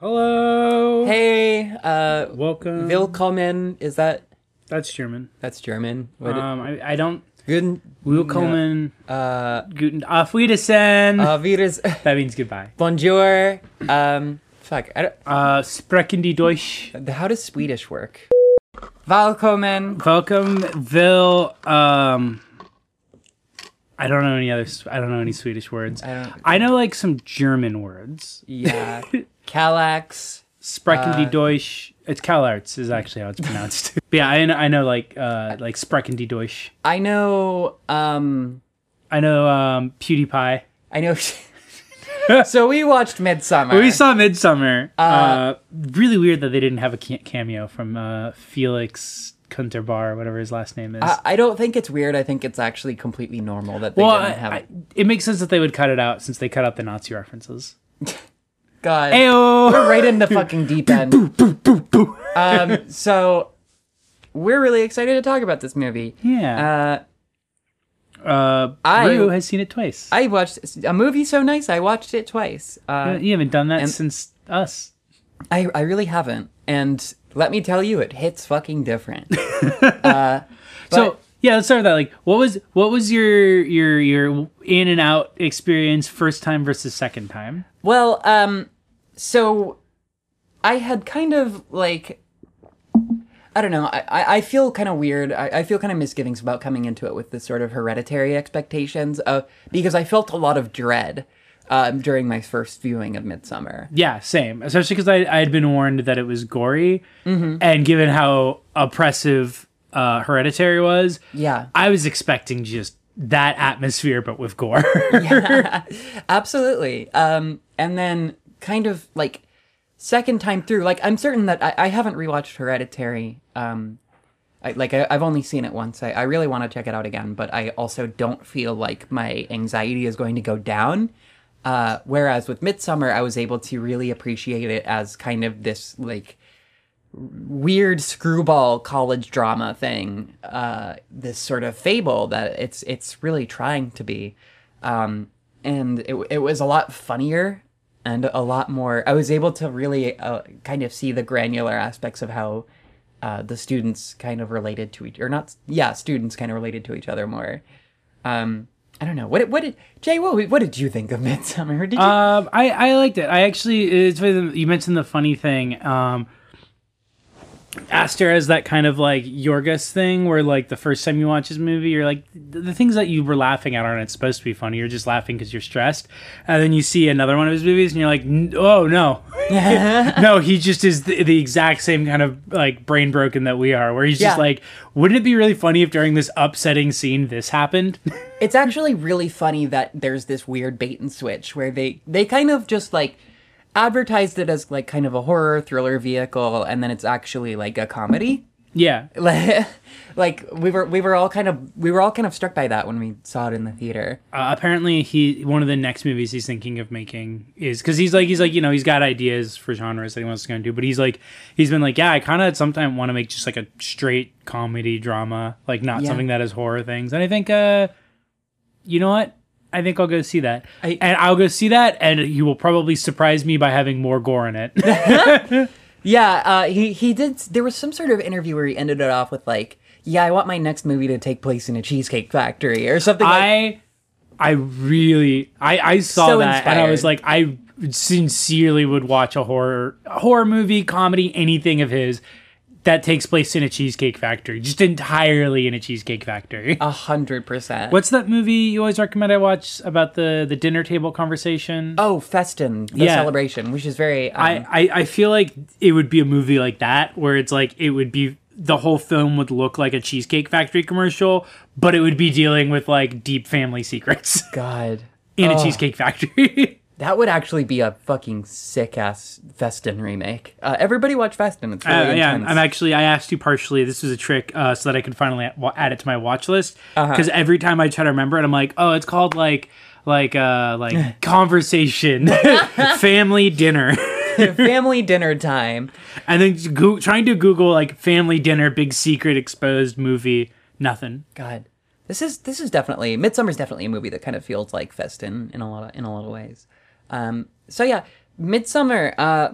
Hello. Hey, uh, Welcome. willkommen. Is that That's German. that's German? What Um, I, I don't. Guten, Willkommen. uh, Guten Auf Wiedersehen. uh, Virus, that means goodbye. bonjour. Um, fuck. I don't, Uh, sprechen die Deutsch. how does Swedish work? Willkommen. Welcome, Will. Um, I don't know any other. I don't know any Swedish words. I don't. I know like some German words. Yeah. Kallax. Sprechen die Uh, Deutsch. It's Kalarts is actually how it's pronounced. but yeah, I know, I know like uh like Sprechen die Deutsch. I know. Um, I know um PewDiePie. I know. so we watched Midsommar. We saw Midsommar. Uh, really weird that they didn't have a cameo from uh, Felix Kunterbar, whatever his last name is. I, I don't think it's weird. I think it's actually completely normal that they well, didn't have. I, it makes sense that they would cut it out since they cut out the Nazi references. God. Ayo! We're right in the fucking deep end. Um, so we're really excited to talk about this movie. Yeah. Uh, Uh, I- Rue has seen it twice. I watched a movie so nice. I watched it twice. Uh, you haven't done that since us. I I really haven't, and let me tell you, it hits fucking different. uh, so yeah, let's start with that. Like, what was what was your your your in and out experience first time versus second time? Well, um, so I had kind of like. I don't know. I, I feel kind of weird. I, I feel kind of misgivings about coming into it with this sort of hereditary expectations of because I felt a lot of dread um, during my first viewing of Midsommar. Yeah, same. Especially because I, I had been warned that it was gory, Mm-hmm. and given how oppressive uh, Hereditary was, Yeah, I was expecting just that atmosphere, but with gore. absolutely. Um, and then kind of like second time through, like I'm certain that I, I haven't rewatched Hereditary. Um, I, like I, I've only seen it once. I, I really want to check it out again, but I also don't feel like my anxiety is going to go down. Uh, whereas with Midsommar, I was able to really appreciate it as kind of this like weird screwball college drama thing. Uh, this sort of fable that it's it's really trying to be, um, and it it was a lot funnier and a lot more. I was able to really uh, kind of see the granular aspects of how uh, the students kind of related to each or not yeah students kind of related to each other more um i don't know what what did jay what, what did you think of midsommar did you um, I I liked it. I actually it's you mentioned the funny thing. Um, Aster has that kind of like Yorgos thing where like the first time you watch his movie, you're like the, things that you were laughing at aren't supposed to be funny. You're just laughing because you're stressed, and then you see another one of his movies and you're like, oh no, no, he just is the, the exact same kind of like brain broken that we are. Where he's just Yeah. like, wouldn't it be really funny if during this upsetting scene this happened? it's actually really funny that there's this weird bait and switch where they they kind of just like advertised it as like kind of a horror thriller vehicle and then it's actually like a comedy. Yeah, like we were we were all kind of we were all kind of struck by that when we saw it in the theater. Uh, apparently he one of the next movies he's thinking of making is because he's like he's like you know he's got ideas for genres that he wants to go into but he's like he's been like yeah i kind of at some time want to make just like a straight comedy drama like not Yeah. something that has horror things. And i think uh you know what i think i'll go see that I- and i'll go see that and he will probably surprise me by having more gore in it Yeah, uh, he he did. There was some sort of interview where he ended it off with like, "Yeah, I want my next movie to take place in a cheesecake factory or something." like I I really I I saw So that and I was like I sincerely would watch a horror a horror movie, comedy, anything of his that takes place in a cheesecake factory, just entirely in a cheesecake factory. A hundred percent. What's that movie you always recommend I watch about the the dinner table conversation? Oh, Festen, the Yeah. celebration, which is very. Um, I, I I feel like it would be a movie like that where it's like it would be the whole film would look like a cheesecake factory commercial, but it would be dealing with like deep family secrets God, in a cheesecake factory. that would actually be a fucking sick ass Festen remake. Uh, everybody watch Festen. It's really Uh, yeah, intense. I'm actually. I asked you partially. This was a trick uh, so that I could finally add, it to my watch list. Uh-huh. Because every time I try to remember it, I'm like, oh, it's called like like uh like conversation, family dinner, Family dinner time. and then go- trying to Google like family dinner, big secret exposed movie. Nothing. God, this is this is definitely Midsommar's definitely a movie that kind of feels like Festen in a lot of in a lot of ways. Um, so yeah, Midsommar. Uh,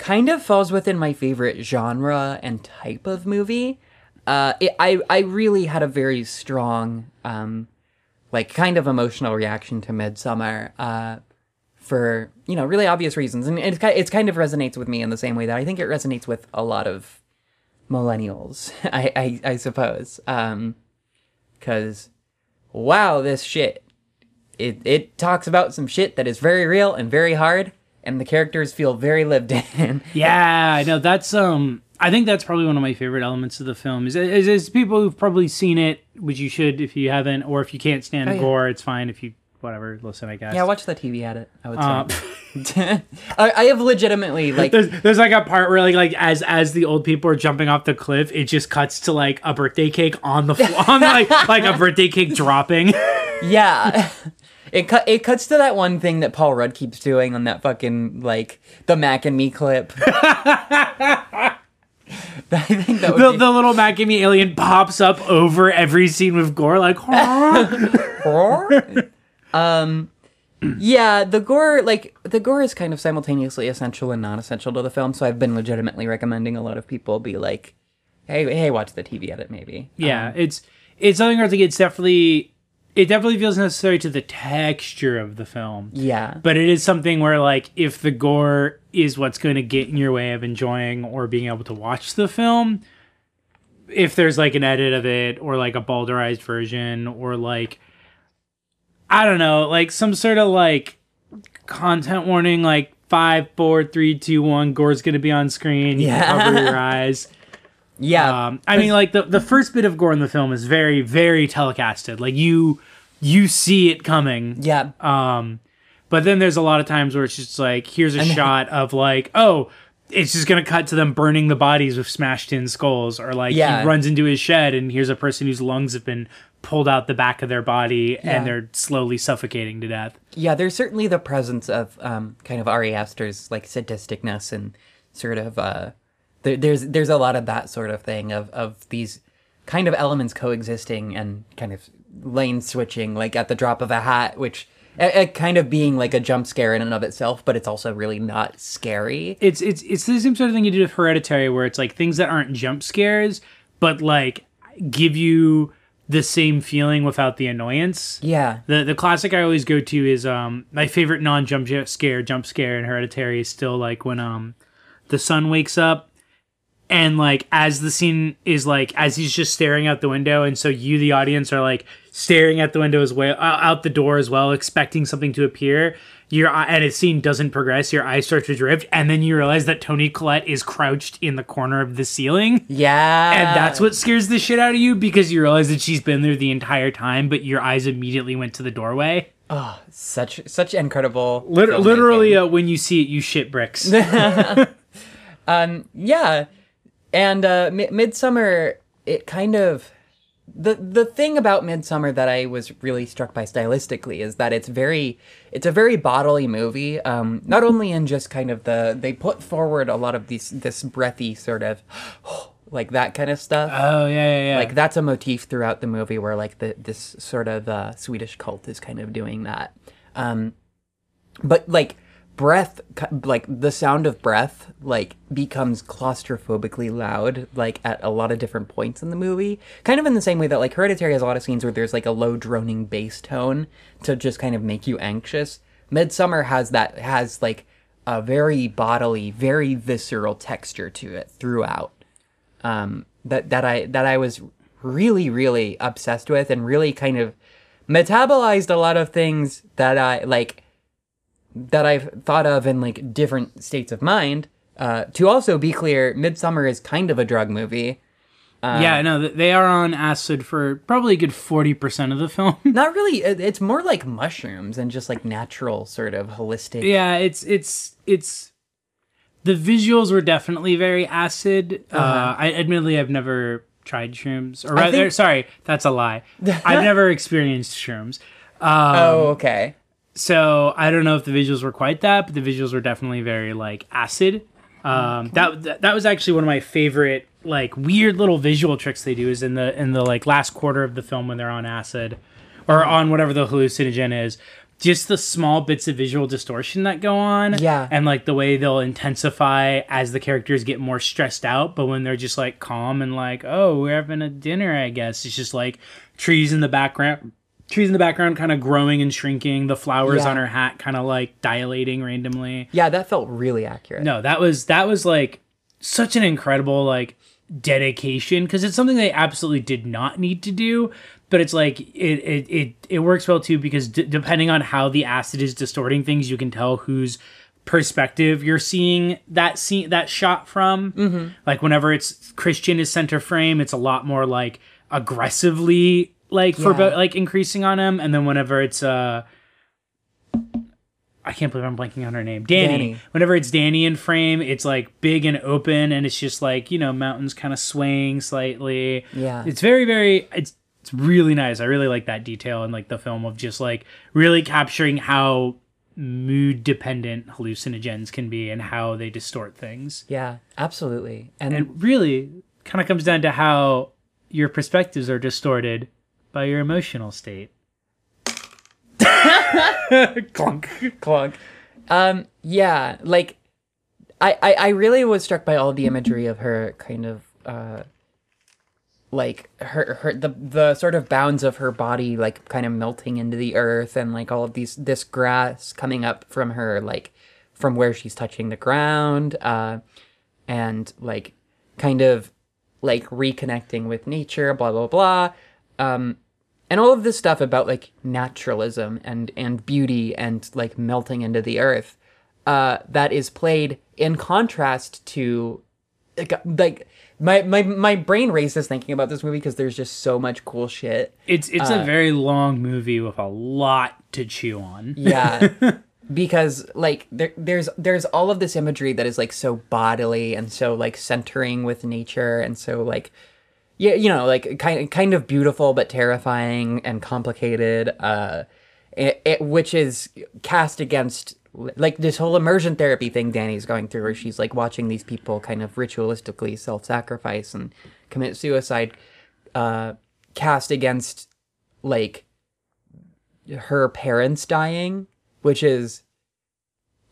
kind of falls within my favorite genre and type of movie. Uh, it, I I really had a very strong, um, like kind of emotional reaction to Midsommar. Uh, for you know really obvious reasons, and it's ki- it's kind of resonates with me in the same way that I think it resonates with a lot of millennials. I I, I suppose. Um, because wow, this shit. It it talks about some shit that is very real and very hard, and the characters feel very lived in. Yeah, I know. That's um. I think that's probably one of my favorite elements of the film. Is is, is people who've probably seen it, which you should if you haven't, or if you can't stand Oh, yeah. gore, it's fine if you whatever listen. I guess. yeah, watch the TV edit. I would say. I, I have legitimately like there's, there's like a part where like like as as the old people are jumping off the cliff, it just cuts to like a birthday cake on the floor, like like a birthday cake dropping. yeah. It cut. It cuts to that one thing that Paul Rudd keeps doing on that fucking like the Mac and Me clip. I think that would the, be the little Mac and Me alien pops up over every scene with gore, like. Um yeah the gore like the gore is kind of simultaneously essential and non-essential to the film so i've been legitimately recommending a lot of people be like hey hey watch the tv edit maybe Yeah, it's it's something where I think it's definitely it definitely feels necessary to the texture of the film. yeah But it is something where like if the gore is what's going to get in your way of enjoying or being able to watch the film, if there's like an edit of it or like a balderized version or like I don't know, like some sort of like content warning like five, four, three, two, one, gore's gonna be on screen. Yeah. cover your eyes. Yeah Um, I mean, like the the first bit of gore in the film is very, very telecasted. Like you, you see it coming. yeah Um, but then there's a lot of times where it's just like, here's a shot of like, oh, it's just gonna cut to them burning the bodies with smashed in skulls, or like Yeah. he runs into his shed and here's a person whose lungs have been pulled out the back of their body Yeah. and they're slowly suffocating to death. yeah there's certainly the presence of um kind of ari aster's like sadisticness and sort of uh there, there's there's a lot of that sort of thing of of these kind of elements coexisting and kind of lane switching like at the drop of a hat which a, a kind of being like a jump scare in and of itself but it's also really not scary It's it's it's the same sort of thing you did with Hereditary, where it's like things that aren't jump scares, but like give you the same feeling without the annoyance. yeah The the classic I always go to is um my favorite non jump scare jump scare in Hereditary is still like when um the son wakes up and like as the scene is like as he's just staring out the window and so you the audience are like staring at the window as well uh, out the door as well expecting something to appear your and a scene doesn't progress your eyes start to drift and then you realize that Toni Collette is crouched in the corner of the ceiling yeah and that's what scares the shit out of you because you realize that she's been there the entire time, but your eyes immediately went to the doorway. Oh such such incredible Lit- filmmaking. literally, uh, when you see it, you shit bricks. Um, yeah, and uh, Mi- Midsommar, it kind of the the thing about Midsommar that I was really struck by stylistically is that it's very it's a very bodily movie. Um, not only in just kind of the they put forward a lot of these this breathy sort of like that kind of stuff. oh yeah, yeah, yeah. like that's a motif throughout the movie where like the this sort of uh, Swedish cult is kind of doing that. Um, but like breath like the sound of breath like becomes claustrophobically loud like at a lot of different points in the movie. Kind of in the same way that like hereditary has a lot of scenes where there's like a low droning bass tone to just kind of make you anxious. Midsommar has that has like a very bodily very visceral texture to it throughout. Um that that i that i was really really obsessed with and really kind of metabolized a lot of things that i like that I've thought of in like different states of mind. Uh, to also be clear, Midsommar is kind of a drug movie. yeah, no, they are on acid for probably a good forty percent of the film. Not really. It's more like mushrooms and just like natural sort of holistic. yeah, it's it's it's the visuals were definitely very acid. uh I admittedly I've never tried shrooms, or rather, think- sorry, that's a lie. I've never experienced shrooms. Oh, okay. So I don't know if the visuals were quite that, but the visuals were definitely very like acid. Um, that, that that was actually one of my favorite like weird little visual tricks they do is in the in the like last quarter of the film when they're on acid or on whatever the hallucinogen is. just the small bits of visual distortion that go on. Yeah. And like the way they'll intensify as the characters get more stressed out, but when they're just like calm and like, oh, we're having a dinner, I guess. It's just like trees in the background. Trees in the background kind of growing and shrinking, the flowers Yeah. on her hat kind of like dilating randomly. Yeah, that felt really accurate. No, that was that was like such an incredible like dedication because it's something they absolutely did not need to do but it's like it it it, it works well too because d- depending on how the acid is distorting things you can tell whose perspective you're seeing that scene that shot from mm-hmm. like whenever it's christian is center frame it's a lot more like aggressively like for Yeah. like increasing on him and then whenever it's uh I can't believe I'm blanking on her name. Danny. Danny. Whenever it's Danny in frame, it's like big and open, and it's just like you know mountains kind of swaying slightly. Yeah. it's very very it's it's really nice. I really like that detail in like the film of just like really capturing how mood dependent hallucinogens can be and how they distort things. Yeah, absolutely. And, And really kind of comes down to how your perspectives are distorted by your emotional state. Clunk. clunk. Um, yeah, like I, I I really was struck by all the imagery of her kind of uh like her her the the sort of bounds of her body like kind of melting into the earth and like all of these this grass coming up from her like from where she's touching the ground uh and like kind of like reconnecting with nature blah blah blah um and all of this stuff about like naturalism and and beauty and like melting into the earth uh that is played in contrast to like, like my, my my brain races thinking about this movie because there's just so much cool shit It's it's a very long movie with a lot to chew on. yeah because like there, there's there's all of this imagery that is like so bodily and so like centering with nature and so like yeah you know like kind kind of beautiful but terrifying and complicated uh it, it, which is cast against like this whole immersion therapy thing Danny's going through where she's like watching these people kind of ritualistically self-sacrifice and commit suicide uh cast against like her parents dying, which is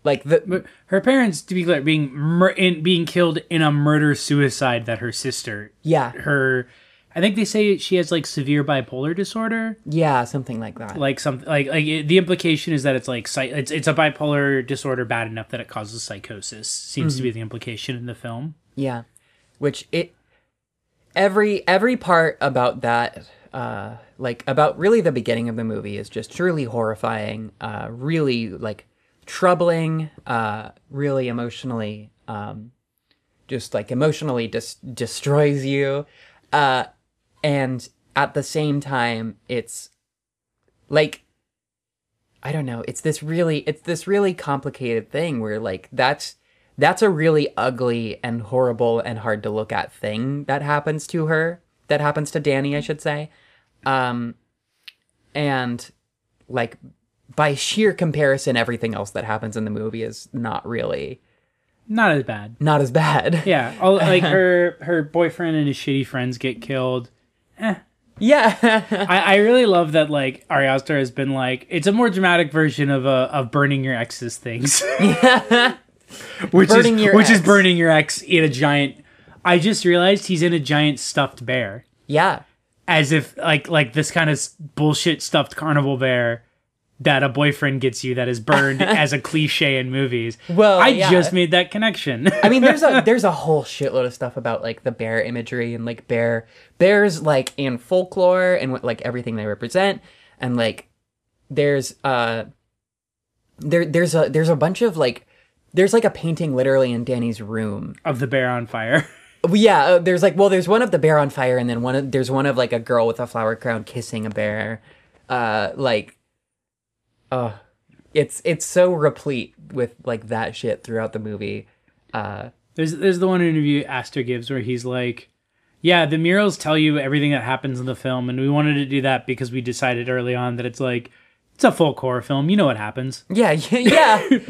like the her parents, to be clear, being mur- in, being killed in a murder suicide that her sister, yeah her, I think they say she has like severe bipolar disorder, yeah something like that. like something like like it, the implication is that it's like it's it's a bipolar disorder bad enough that it causes psychosis. Seems to be the implication in the film. Yeah, which it every every part about that uh like about really the beginning of the movie is just truly horrifying uh really like troubling uh really emotionally um just like emotionally dis- destroys you uh and at the same time it's like I don't know. It's this really it's this really complicated thing where like that's that's a really ugly and horrible and hard to look at thing that happens to her. That happens to Danny, I should say. Um and like by sheer comparison everything else that happens in the movie is not really Not as bad. not as bad. Yeah, all, like her her boyfriend and his shitty friends get killed. Eh. Yeah. I, I really love that like Ari Aster has been like it's a more dramatic version of a of burning your ex's things. yeah. which Burning is which is burning your ex in a giant I just realized he's in a giant stuffed bear. yeah. As if like like this kind of bullshit stuffed carnival bear that a boyfriend gets you that is burned as a cliche in movies. Well, I yeah. just made that connection. I mean, there's a there's a whole shitload of stuff about like the bear imagery and like bear bears like in folklore and what like everything they represent and like there's uh there there's a there's a bunch of like there's like a painting literally in Danny's room. of the bear on fire. Yeah, uh, there's like well there's one of the bear on fire and then one of, there's one of like a girl with a flower crown kissing a bear. Uh like uh it's it's so replete with like that shit throughout the movie. Uh There's there's the one interview Aster gives where he's like, "Yeah, the murals tell you everything that happens in the film, and we wanted to do that because we decided early on that it's like it's a full horror film. You know what happens." Yeah, yeah, yeah.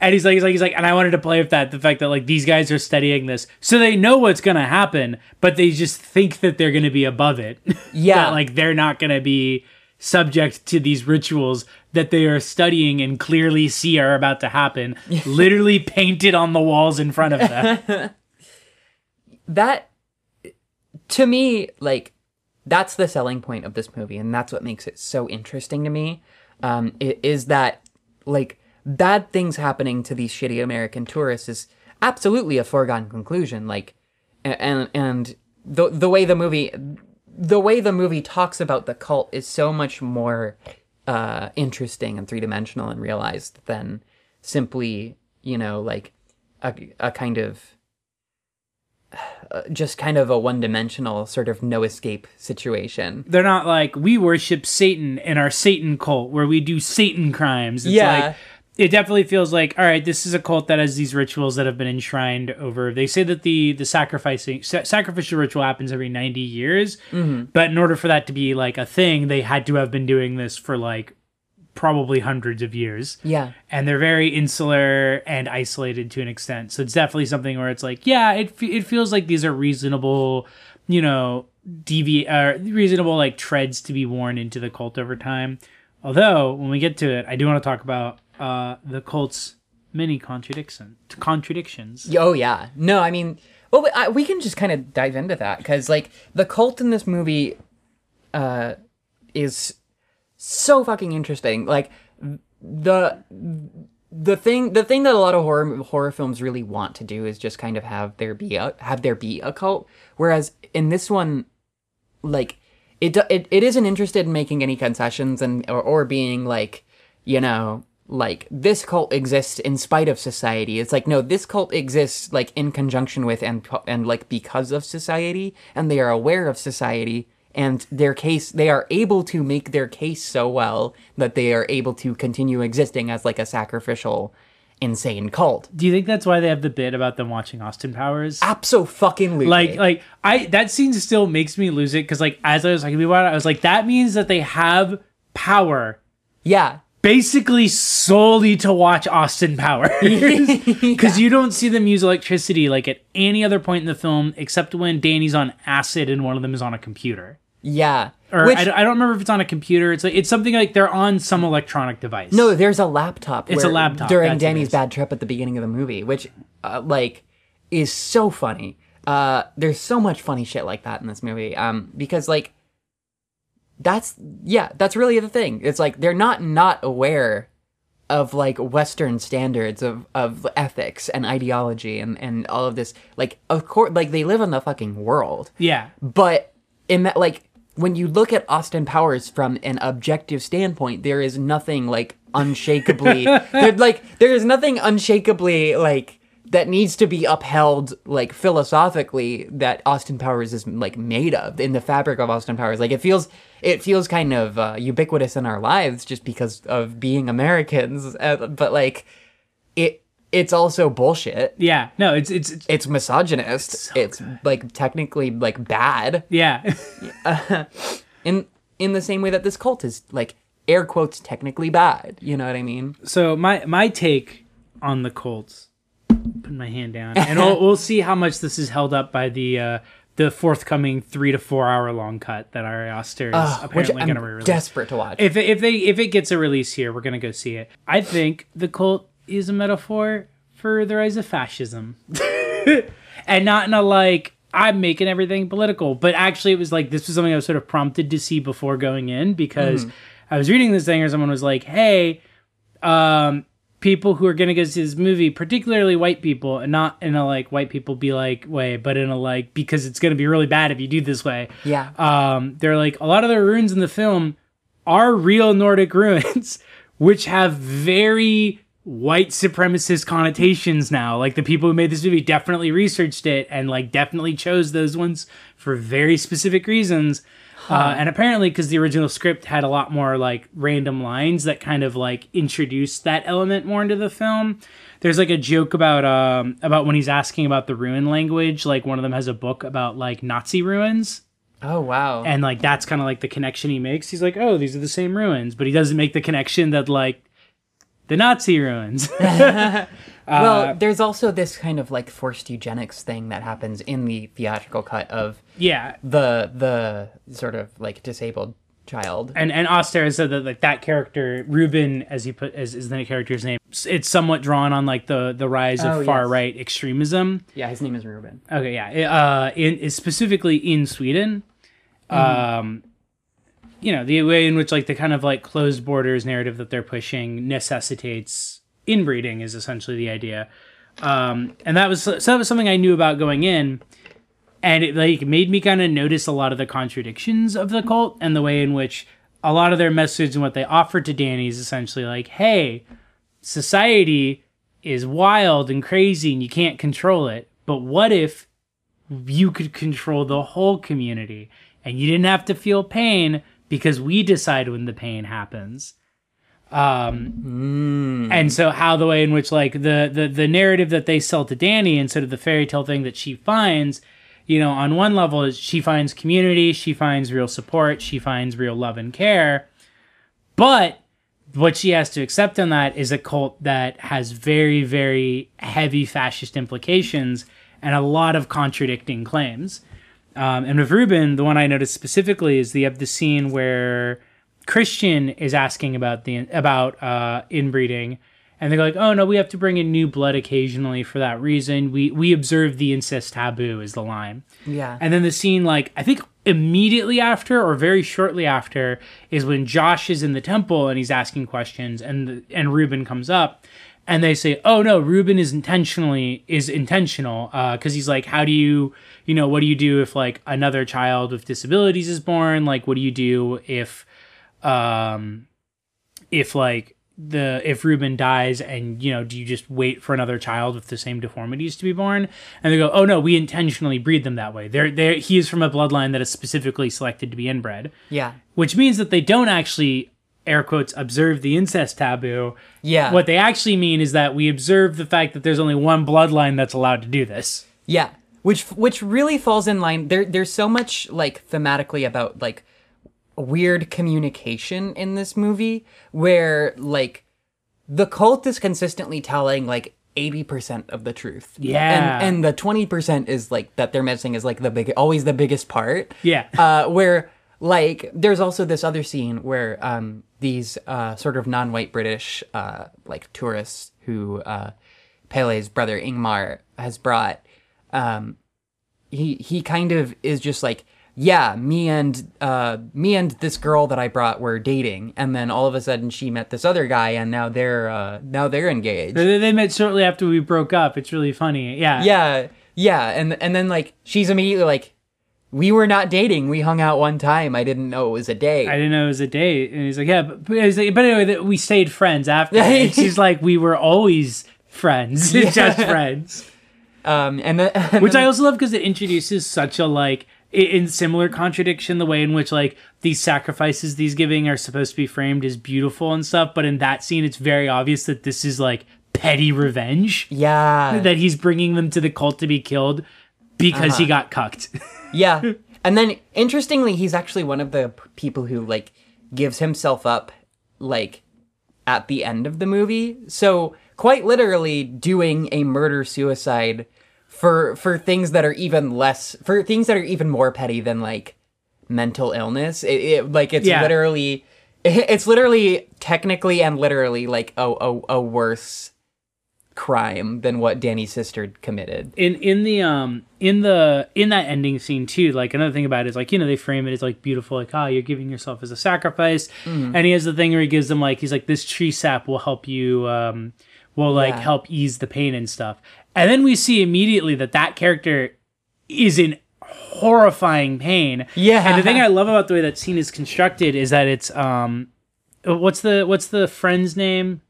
And he's like, he's like, he's like, and I wanted to play with that the fact that like these guys are studying this, so they know what's gonna happen, but they just think that they're gonna be above it. Yeah. That, like they're not gonna be subject to these rituals that they are studying and clearly see are about to happen, literally painted on the walls in front of them. that to me like that's the selling point of this movie and that's what makes it so interesting to me um is that like bad things happening to these shitty american tourists is absolutely a foregone conclusion like and and the the way the movie the way the movie talks about the cult is so much more uh interesting and three-dimensional and realized than simply you know like a, a kind of just kind of a one-dimensional sort of no escape situation. They're not like we worship Satan in our Satan cult where we do Satan crimes. It's Yeah. like it definitely feels like all right, this is a cult that has these rituals that have been enshrined over. They say that the the sacrificing sa- sacrificial ritual happens every 90 years, but in order for that to be like a thing, they had to have been doing this for like probably hundreds of years. Yeah. and they're very insular and isolated to an extent. So it's definitely something where it's like, yeah, it fe- it feels like these are reasonable, you know, devi uh, reasonable like treads to be worn into the cult over time. Although when we get to it, I do want to talk about uh, the cult's many contradiction contradictions. Oh yeah. No, I mean, well, we- I, we can just kind of dive into that because like the cult in this movie, uh, is so fucking interesting. Like the the thing the thing that a lot of horror horror films really want to do is just kind of have there be a have there be a cult whereas in this one like it it, it isn't interested in making any concessions and or, or being like you know like this cult exists in spite of society. It's like no this cult exists like in conjunction with and and like because of society and they are aware of society and their case they are able to make their case so well that they are able to continue existing as like a sacrificial insane cult. Do you think that's why they have the bit about them watching Austin Powers? absolutely. Like like I that scene still makes me lose it because like as I was talking about it, I was like that means that they have power. Yeah basically solely to watch Austin Powers because you don't see them use electricity like at any other point in the film except when Danny's on acid and one of them is on a computer. yeah Or Which- I, don't, I don't remember if it's on a computer. It's like it's something like they're on some electronic device. No, there's a laptop. It's a laptop, during that's Danny's bad trip at the beginning of the movie, which, uh, like, is so funny. Uh, there's so much funny shit like that in this movie. Um, because like, that's yeah, that's really the thing. It's like they're not not aware of like Western standards of of ethics and ideology and and all of this. Like, of course, like they live in the fucking world Yeah. but in that like when you look at Austin Powers from an objective standpoint, there is nothing like unshakably there, like there is nothing unshakably like that needs to be upheld like philosophically that Austin Powers is like made of in the fabric of Austin Powers. Like it feels it feels kind of uh, ubiquitous in our lives just because of being Americans, uh, but like it it's also bullshit. Yeah. No, it's it's, it's It's misogynist. it's like technically like bad yeah. in in the same way that this cult is like air quotes technically bad. You know what I mean? so my my take on the Colts. Put my hand down, and we'll, we'll see how much this is held up by the uh, the forthcoming three to four hour long cut that Ari Aster is Which apparently going to re-release. desperate to watch. if it, if they if it gets a release here, we're gonna go see it. I think the cult is a metaphor for the rise of fascism, and not in a like I'm making everything political, but actually it was like this was something I was sort of prompted to see before going in because I was reading this thing or someone was like, "Hey, um." People who are gonna go see this movie, particularly white people, and not in a like white people be like way, but in a like because it's gonna be really bad if you do this way yeah. um, they're like a lot of the runes in the film are real Nordic runes, which have very white supremacist connotations now. Like the people who made this movie definitely researched it and like definitely chose those ones for very specific reasons. Uh, and apparently, because the original script had a lot more like random lines that kind of like introduced that element more into the film. There's like a joke about um about when he's asking about the rune language. Like one of them has a book about like Nazi runes oh wow. and like that's kind of like the connection he makes he's like oh these are the same runes but he doesn't make the connection that like the nazi runes well, there's also this kind of like forced eugenics thing that happens in the theatrical cut of yeah the the sort of like disabled child. and and Aster said that like that character Ruben, as he put as is the character's name, it's somewhat drawn on like the the rise of Oh, far yes. right extremism. Yeah, his name is Ruben. Okay, yeah, uh, in is specifically in Sweden. Um, you know the way in which like the kind of like closed borders narrative that they're pushing necessitates inbreeding is essentially the idea. Um, and that was so that was something I knew about going in, and it like made me kind of notice a lot of the contradictions of the cult and the way in which a lot of their message and what they offered to Danny is essentially like, hey, society is wild and crazy and you can't control it. But what if you could control the whole community and you didn't have to feel pain because we decide when the pain happens? Um, and so how the way in which like the, the the narrative that they sell to Danny instead of the fairy tale thing that she finds, you know, on one level is she finds community, she finds real support, she finds real love and care, but what she has to accept on that is a cult that has very, very heavy fascist implications and a lot of contradicting claims. Um, and with Ruben, the one I noticed specifically is the of the scene where Christian is asking about the about uh, inbreeding, and they're like, "Oh no, we have to bring in new blood occasionally for that reason. We we observe the incest taboo." Is the line. Yeah. And then the scene, like, I think immediately after or very shortly after is when Josh is in the temple and he's asking questions and the, and Ruben comes up and they say, "Oh no, Ruben is intentionally is intentional because he's like, how do you, you know, what do you do if like another child with disabilities is born? Like, what do you do if, um, if like the if Ruben dies and you know, do you just wait for another child with the same deformities to be born? And they go, "Oh no, we intentionally breed them that way. They're they he is from a bloodline that is specifically selected to be inbred." yeah. which means that they don't actually air quotes observe the incest taboo. Yeah. What they actually mean is that we observe the fact that there's only one bloodline that's allowed to do this. Yeah, which which really falls in line. There there's so much like thematically about like weird communication in this movie where like the cult is consistently telling like 80% of the truth. Yeah. And and the 20% is like that they're missing is like the big always the biggest part. Yeah. Uh where like there's also this other scene where um these uh sort of non-white British uh like tourists who uh Pele's brother Ingmar has brought um he he kind of is just like yeah me and uh me and this girl that i brought were dating and then all of a sudden she met this other guy and now they're uh now they're engaged They, they met shortly after we broke up. It's really funny. Yeah. yeah yeah and and then like she's immediately like we were not dating we hung out one time i didn't know it was a date I didn't know it was a date. And he's like, yeah, but, but, like, but anyway, we stayed friends after. and she's like, we were always friends, just friends. um and then and Which then- I also love because it introduces such a like in similar contradiction the way in which like these sacrifices these giving are supposed to be framed as beautiful and stuff, but in that scene it's very obvious that this is like petty revenge yeah that he's bringing them to the cult to be killed because he uh-huh. got cucked. Yeah. And then interestingly, he's actually one of the p- people who like gives himself up like at the end of the movie. So quite literally doing a murder suicide for for things that are even less for things that are even more petty than like mental illness. It, it like it's Yeah. literally it's literally technically and literally like a, a a worse crime than what Danny's sister committed. in in the um in the in that ending scene too like another thing about it is like you know they frame it as like beautiful like ah you're giving yourself as a sacrifice and he has the thing where he gives them like he's like this tree sap will help you um will like Yeah. help ease the pain and stuff and then we see immediately that that character is in horrifying pain Yeah. and the thing i love about the way that scene is constructed is that it's um what's the what's the friend's name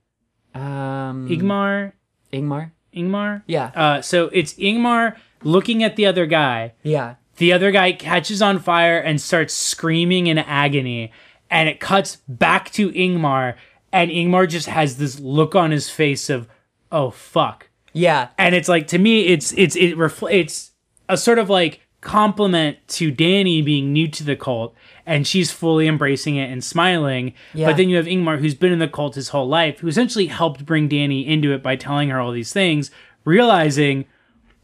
Um igmar Ingmar? ingmar Yeah. uh, so it's Ingmar looking at the other guy. Yeah. The other guy catches on fire and starts screaming in agony. And it cuts back to Ingmar. And Ingmar just has this look on his face of, oh, fuck. Yeah. And it's like, to me, it's, it's, it refl- it's a sort of like compliment to Danny being new to the cult. And she's fully embracing it and smiling. Yeah. But then you have Ingmar, who's been in the cult his whole life, who essentially helped bring Danny into it by telling her all these things, realizing,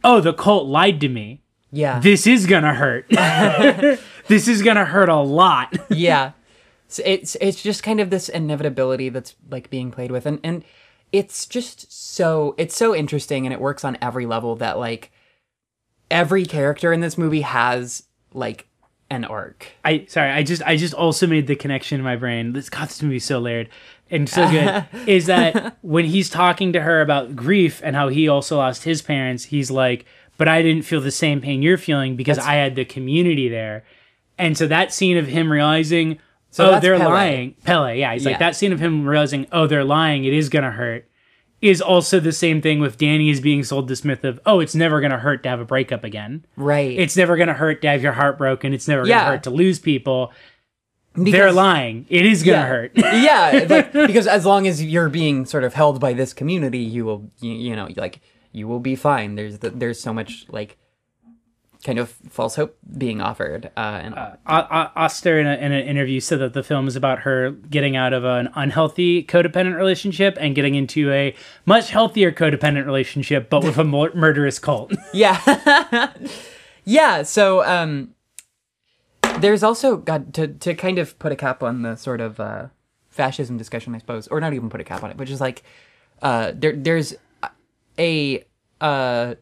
oh, the cult lied to me. Yeah. This is gonna hurt. this is gonna hurt a lot. yeah. it's it's just kind of this inevitability that's like being played with and and it's just so it's so interesting and it works on every level that like every character in this movie has like an arc I sorry, I just I just also made the connection in my brain. This God, this movie so layered and so good. is that when he's talking to her about grief and how he also lost his parents, he's like, "But I didn't feel the same pain you're feeling because I had the community there." And so that scene of him realizing, So "Oh, they're Pele. lying," Pele, yeah, he's like that scene of him realizing, "Oh, they're lying. It is gonna hurt." Is also the same thing with Danny is being sold this myth of, oh, it's never gonna hurt to have a breakup again right it's never going to hurt to have your heart broken. It's never going to hurt to lose people. They're lying. It is going to yeah. hurt. yeah, like because as long as you're being sort of held by this community, you will, you, you know, like you will be fine. There's the, there's so much like kind of false hope being offered, uh, and O- Aster, in, a, in an interview, said that the film is about her getting out of an unhealthy codependent relationship and getting into a much healthier codependent relationship, but with a mur- murderous cult. yeah, yeah. So um, there's also got to to kind of put a cap on the sort of uh, fascism discussion, I suppose, or not even put a cap on it, but just like uh, there there's a uh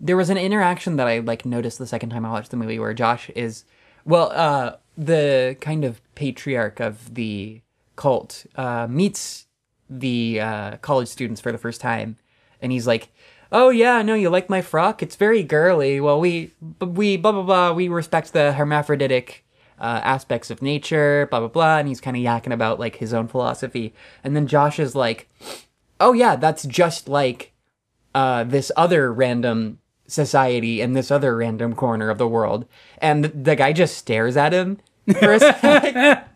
there was an interaction that I like noticed the second time I watched the movie where Josh is well uh the kind of patriarch of the cult uh meets the uh college students for the first time. And he's like oh yeah no you like my frock? It's very girly. Well we we blah blah blah. We respect the hermaphroditic uh, aspects of nature blah blah blah. And he's kind of yakking about like his own philosophy. And then Josh is like oh yeah that's just like uh, this other random society in this other random corner of the world. And the guy just stares at him for a sec,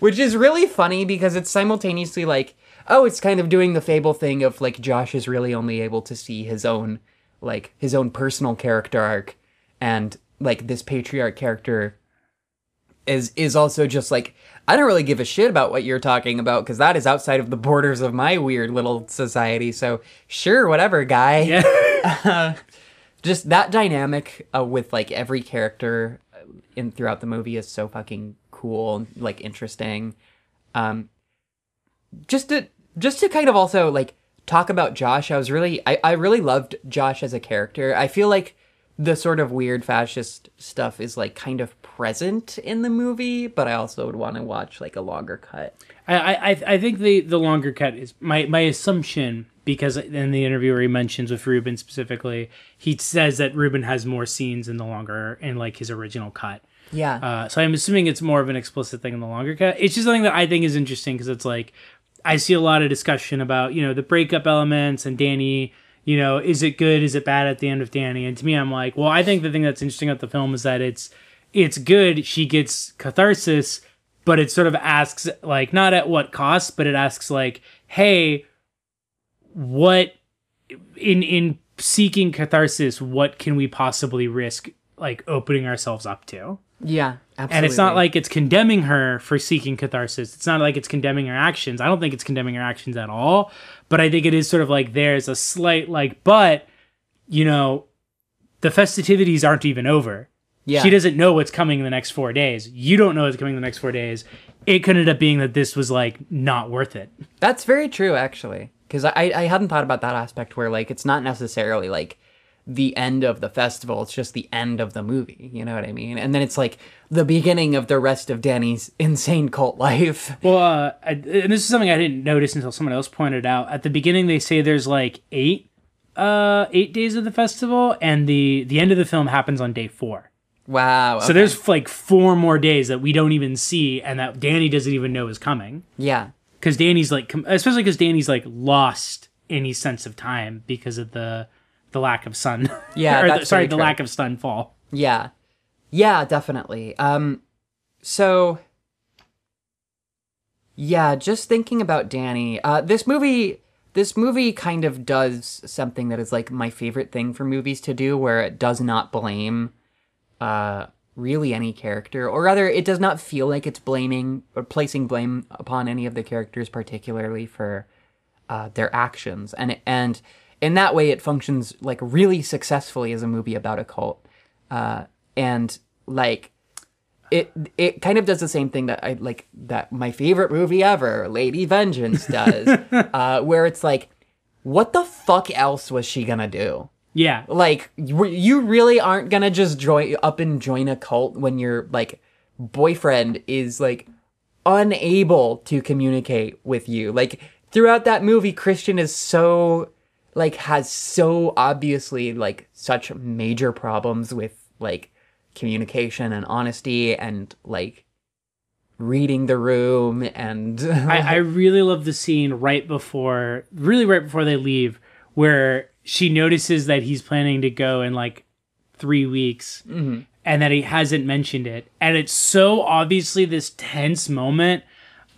which is really funny because it's simultaneously like, oh, it's kind of doing the fable thing of like Josh is really only able to see his own, like his own personal character arc, and like this patriarch character is is also just like I don't really give a shit about what you're talking about because that is outside of the borders of my weird little society. So sure, whatever, guy. yeah. Uh, Just that dynamic uh, with like every character uh, in throughout the movie is so fucking cool, and like interesting. Um, just to just to kind of also like talk about Josh, I was really I, I really loved Josh as a character. I feel like the sort of weird fascist stuff is like kind of present in the movie, but I also would want to watch like a longer cut. I, I I think the the longer cut is my my assumption because in the interview where he mentions with Ruben specifically, he says that Ruben has more scenes in the longer in like his original cut. Yeah. Uh, so I'm assuming it's more of an explicit thing in the longer cut. It's just something that I think is interesting because it's like I see a lot of discussion about you know the breakup elements and Danny. You know, is it good? Is it bad at the end of Danny? And to me, I'm like, well, I think the thing that's interesting about the film is that it's it's good. She gets catharsis, but it sort of asks like not at what cost, but it asks like, hey, what in in seeking catharsis, what can we possibly risk like opening ourselves up to? yeah. Absolutely. And it's not like it's condemning her for seeking catharsis. It's not like it's condemning her actions. I don't think it's condemning her actions at all. But I think it is sort of like there's a slight like, but you know, the festivities aren't even over. yeah. She doesn't know what's coming in the next four days. You don't know what's coming in the next four days. It could end up being that this was like not worth it. That's very true, actually, because I I hadn't thought about that aspect where like it's not necessarily like the end of the festival; it's just the end of the movie. You know what I mean? And then it's like the beginning of the rest of Danny's insane cult life. Well, uh, I, and this is something I didn't notice until someone else pointed out. At the beginning, they say there's like eight, uh, eight days of the festival, and the the end of the film happens on day four. Wow. So there's like four more days that we don't even see, and that Danny doesn't even know is coming. yeah, Because Danny's like, especially because Danny's like lost any sense of time because of the the lack of sun. Yeah, or the, sorry, the lack of sunfall. yeah, yeah, definitely. Um, so yeah, just thinking about Danny. Uh, this movie. This movie kind of does something that is like my favorite thing for movies to do, where it does not blame uh, really any character, or rather, it does not feel like it's blaming or placing blame upon any of the characters, particularly for uh, their actions, and and in that way, it functions like really successfully as a movie about a cult, uh, and like it it kind of does the same thing that I like that my favorite movie ever, Lady Vengeance, does, uh, where it's like, what the fuck else was she gonna do? Yeah. Like you you really aren't gonna just join up and join a cult when your like boyfriend is like unable to communicate with you. Like throughout that movie, Christian is so like has so obviously like such major problems with like communication and honesty and like reading the room and I, I really love the scene right before, really right before they leave, where she notices that he's planning to go in like three weeks mm-hmm. and that he hasn't mentioned it. And it's so obviously this tense moment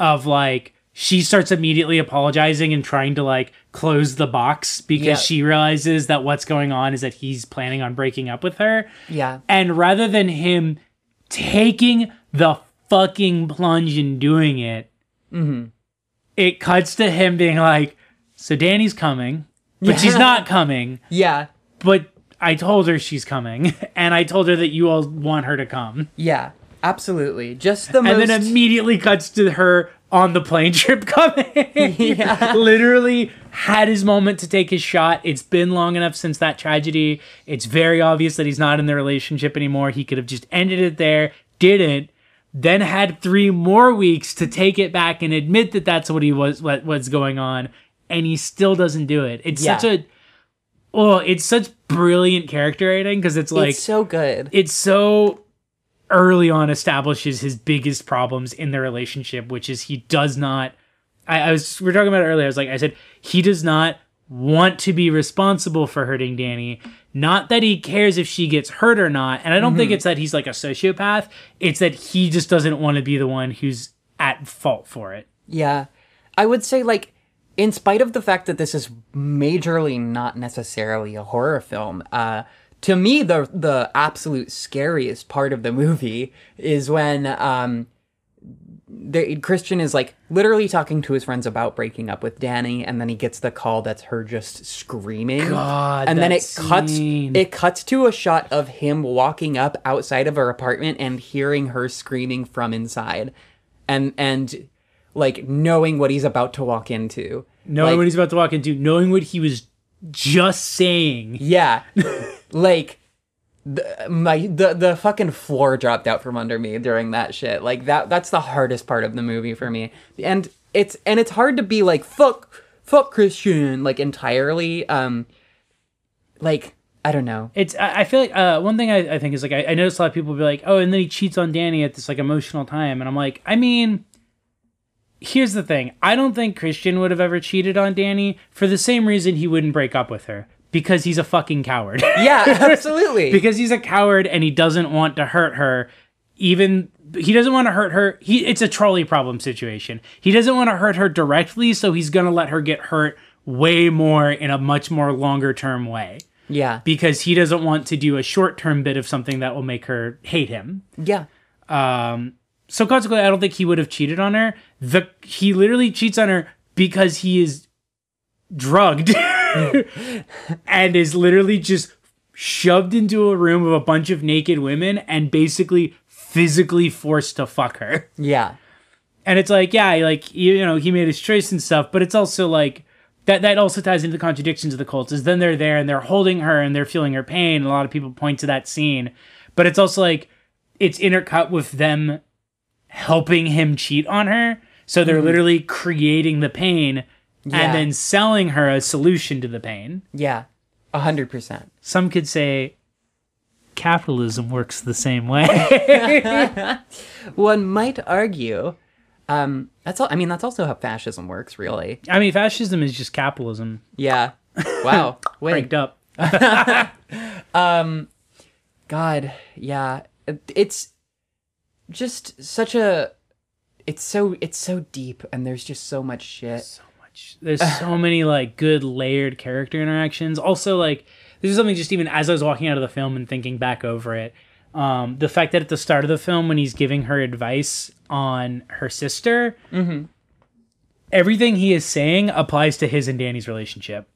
of like, she starts immediately apologizing and trying to like close the box because Yeah. she realizes that what's going on is that he's planning on breaking up with her. yeah. And rather than him taking the fucking plunge and doing it, mm-hmm. it cuts to him being like, So Danny's coming, but she's not coming. Yeah. But I told her she's coming, and I told her that you all want her to come. Yeah. Absolutely. Just the And most then immediately cuts to her on the plane trip coming. Yeah. Literally had his moment to take his shot. It's been long enough since that tragedy. It's very obvious that he's not in the relationship anymore. He could have just ended it there, didn't, then had three more weeks to take it back and admit that that's what he was, what was going on, and he still doesn't do it. It's Yeah. such a, oh, it's such brilliant character writing because it's like it's so good. it's so early on establishes his biggest problems in their relationship, which is he does not. I, I was we were talking about it earlier. I was like, I said he does not want to be responsible for hurting Danny. Not that he cares if she gets hurt or not, and I don't think mm-hmm. it's that he's like a sociopath. It's that he just doesn't want to be the one who's at fault for it. Yeah. I would say like in spite of the fact that this is majorly not necessarily a horror film, uh to me the the absolute scariest part of the movie is when um the Christian is like literally talking to his friends about breaking up with Danny and then he gets the call that's her just screaming. God, and then it cuts scene. it cuts to a shot of him walking up outside of her apartment and hearing her screaming from inside. And and like knowing what he's about to walk into. Knowing Like, what he's about to walk into, knowing what he was just saying. Yeah. like the, my the the fucking floor dropped out from under me during that shit. Like that that's the hardest part of the movie for me. And it's and it's hard to be like fuck fuck Christian like entirely um like I don't know. It's I I feel like uh, one thing I, I think is like I, I noticed a lot of people be like, oh, and then he cheats on Danny at this like emotional time, and I'm like, I mean, here's the thing. I don't think Christian would have ever cheated on Danny for the same reason he wouldn't break up with her because he's a fucking coward. Yeah, absolutely. because he's a coward and he doesn't want to hurt her. Even he doesn't want to hurt her. He it's a trolley problem situation. He doesn't want to hurt her directly, so he's gonna let her get hurt way more in a much more longer term way yeah. because he doesn't want to do a short term bit of something that will make her hate him. Yeah. Um, so consequently, I don't think he would have cheated on her. The he literally cheats on her because he is drugged and is literally just shoved into a room of a bunch of naked women and basically physically forced to fuck her. Yeah. And it's like, yeah, like you, you know, he made his choice and stuff, but it's also like that that also ties into the contradictions of the cults. Is then they're there and they're holding her and they're feeling her pain. And a lot of people point to that scene, but it's also like it's intercut with them helping him cheat on her. So they're literally creating the pain Yeah. and then selling her a solution to the pain. Yeah. A hundred percent. Some could say capitalism works the same way. One might argue. Um, that's all. I mean, that's also how fascism works, really. I mean, fascism is just capitalism Yeah. Wow. Wait. cranked up. Um, God, yeah. It's just such a it's so it's so deep and there's just so much shit. so much. There's so many like good layered character interactions. Also, like this is something just even as I was walking out of the film and thinking back over it, um, the fact that at the start of the film when he's giving her advice on her sister, everything he is saying applies to his and Danny's relationship.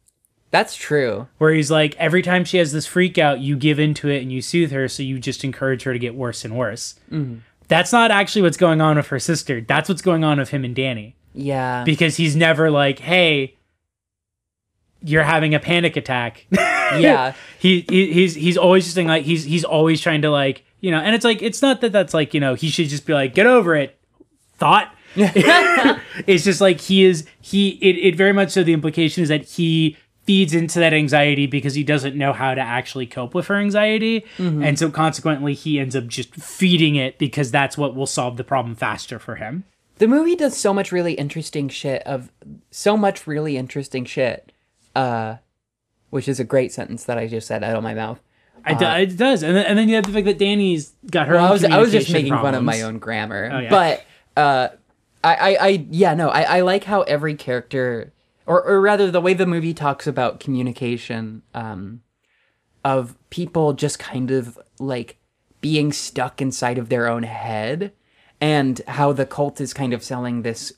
That's true. Where he's like, every time she has this freak out, you give into it and you soothe her, so you just encourage her to get worse and worse. That's not actually what's going on with her sister. That's what's going on with him and Danny Yeah. because he's never like, hey, you're having a panic attack. yeah. he, he he's he's always just saying like he's he's always trying to like you know, and it's like it's not that that's like you know he should just be like get over it, thought. it's just like he is he it, it very much so the implication is that he feeds into that anxiety because he doesn't know how to actually cope with her anxiety and so consequently he ends up just feeding it because that's what will solve the problem faster for him The movie does so much really interesting shit of so much really interesting shit. Uh which is a great sentence that I just said out of my mouth. Do- it does and then, and then you have the fact that danny's got her Uh, Well, own I was I was just making fun of my own grammar. Oh, yeah. But uh I, I, I yeah, no, I, I like how every character or, or rather the way the movie talks about communication, um, of people just kind of like being stuck inside of their own head and how the cult is kind of selling this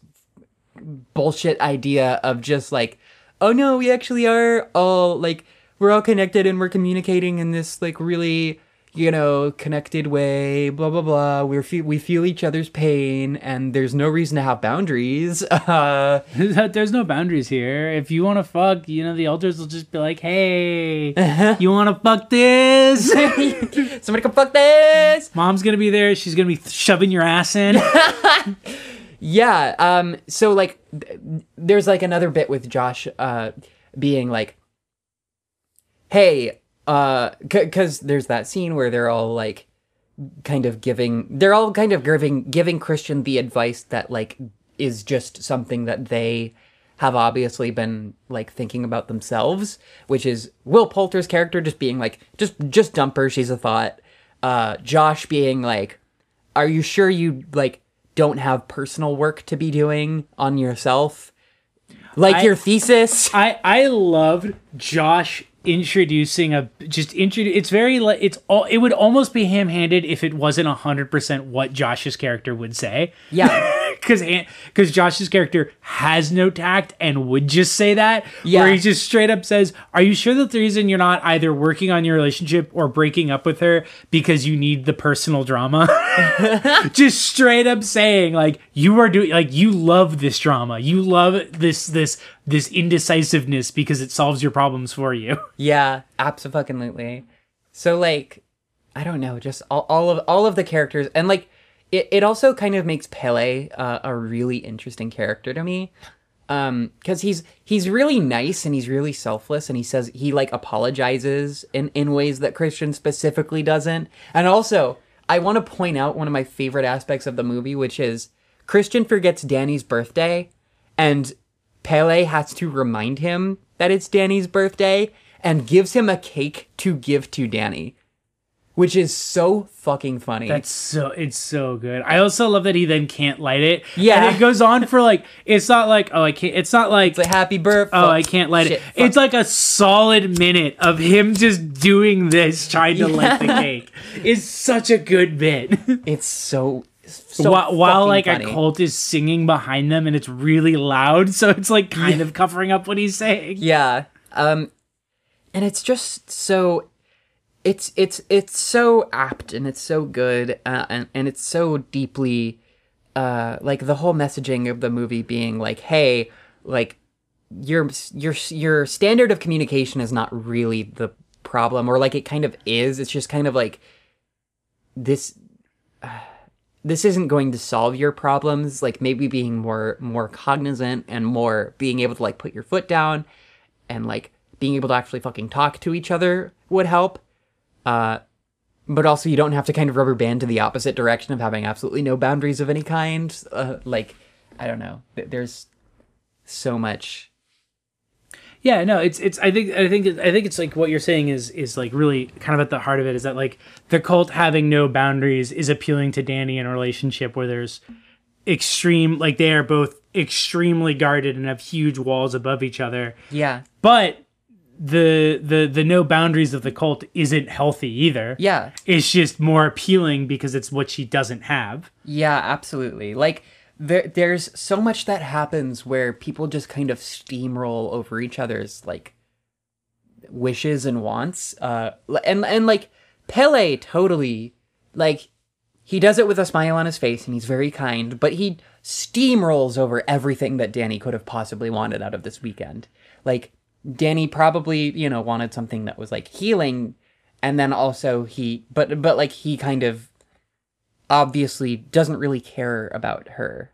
bullshit idea of just like, oh no, we actually are all like we're all connected and we're communicating in this like really you know connected way. Blah blah blah. We fe- we feel each other's pain and there's no reason to have boundaries. Uh, There's no boundaries here. If you want to fuck, you know, the elders will just be like, hey, you want to fuck this? somebody come fuck this. Mom's going to be there. She's going to be shoving your ass in. Yeah. Um. So like, th- there's like another bit with Josh, uh, being like, "Hey, uh, because there's that scene where they're all like, kind of giving, they're all kind of giving giving Christian the advice that like is just something that they have obviously been like thinking about themselves, which is Will Poulter's character just being like, just just dump her, she's a thought. Uh, Josh being like, are you sure you like don't have personal work to be doing on yourself like I- your thesis I I loved Josh introducing a just introduce. It's very like it's all. It would almost be ham-handed if it wasn't hundred percent what Josh's character would say. yeah because because Josh's character has no tact and would just say that. Yeah. Where he just straight up says, "Are you sure that the reason you're not either working on your relationship or breaking up with her because you need the personal drama?" just straight up saying like you are doing like you love this drama, you love this this this indecisiveness because it solves your problems for you. yeah absolutely so like i don't know just all, all of all of the characters and like it, it also kind of makes pelle uh, a really interesting character to me. Um because he's he's really nice and he's really selfless and he says he like apologizes in in ways that christian specifically doesn't. And also i want to point out one of my favorite aspects of the movie which is christian forgets danny's birthday and pelle has to remind him that it's danny's birthday and gives him a cake to give to danny which is so fucking funny That's so it's so good. I also love that he then can't light it. Yeah. and it goes on for like it's not like oh I can't. It's not like it's a happy birthday oh I can't light it. It's like a solid minute of him just doing this, trying to light the cake. It's such a good bit. it's so so while while like funny. a cult is singing behind them and it's really loud, so it's like kind of covering up what he's saying. Yeah. Um and it's just so it's it's it's so apt and it's so good uh, and and it's so deeply uh like the whole messaging of the movie being like hey like your your your standard of communication is not really the problem or like it kind of is. It's just kind of like this this isn't going to solve your problems. Like maybe being more more cognizant and more being able to like put your foot down and like being able to actually fucking talk to each other would help uh but also you don't have to kind of rubber band to the opposite direction of having absolutely no boundaries of any kind. Uh, like i don't know. There's so much. Yeah, no, it's it's. I think I think I think it's like what you're saying is is like really kind of at the heart of it is that like the cult having no boundaries is appealing to Danny in a relationship where there's extreme like they are both extremely guarded and have huge walls above each other, yeah. But the the the no boundaries of the cult isn't healthy either. yeah It's just more appealing because it's what she doesn't have. Yeah, absolutely. Like there there's so much that happens where people just kind of steamroll over each other's like wishes and wants. Uh and and like Pelle totally like he does it with a smile on his face and he's very kind, but he steamrolls over everything that Danny could have possibly wanted out of this weekend. Like Danny probably, you know, wanted something that was like healing and then also he but but like he kind of obviously doesn't really care about her.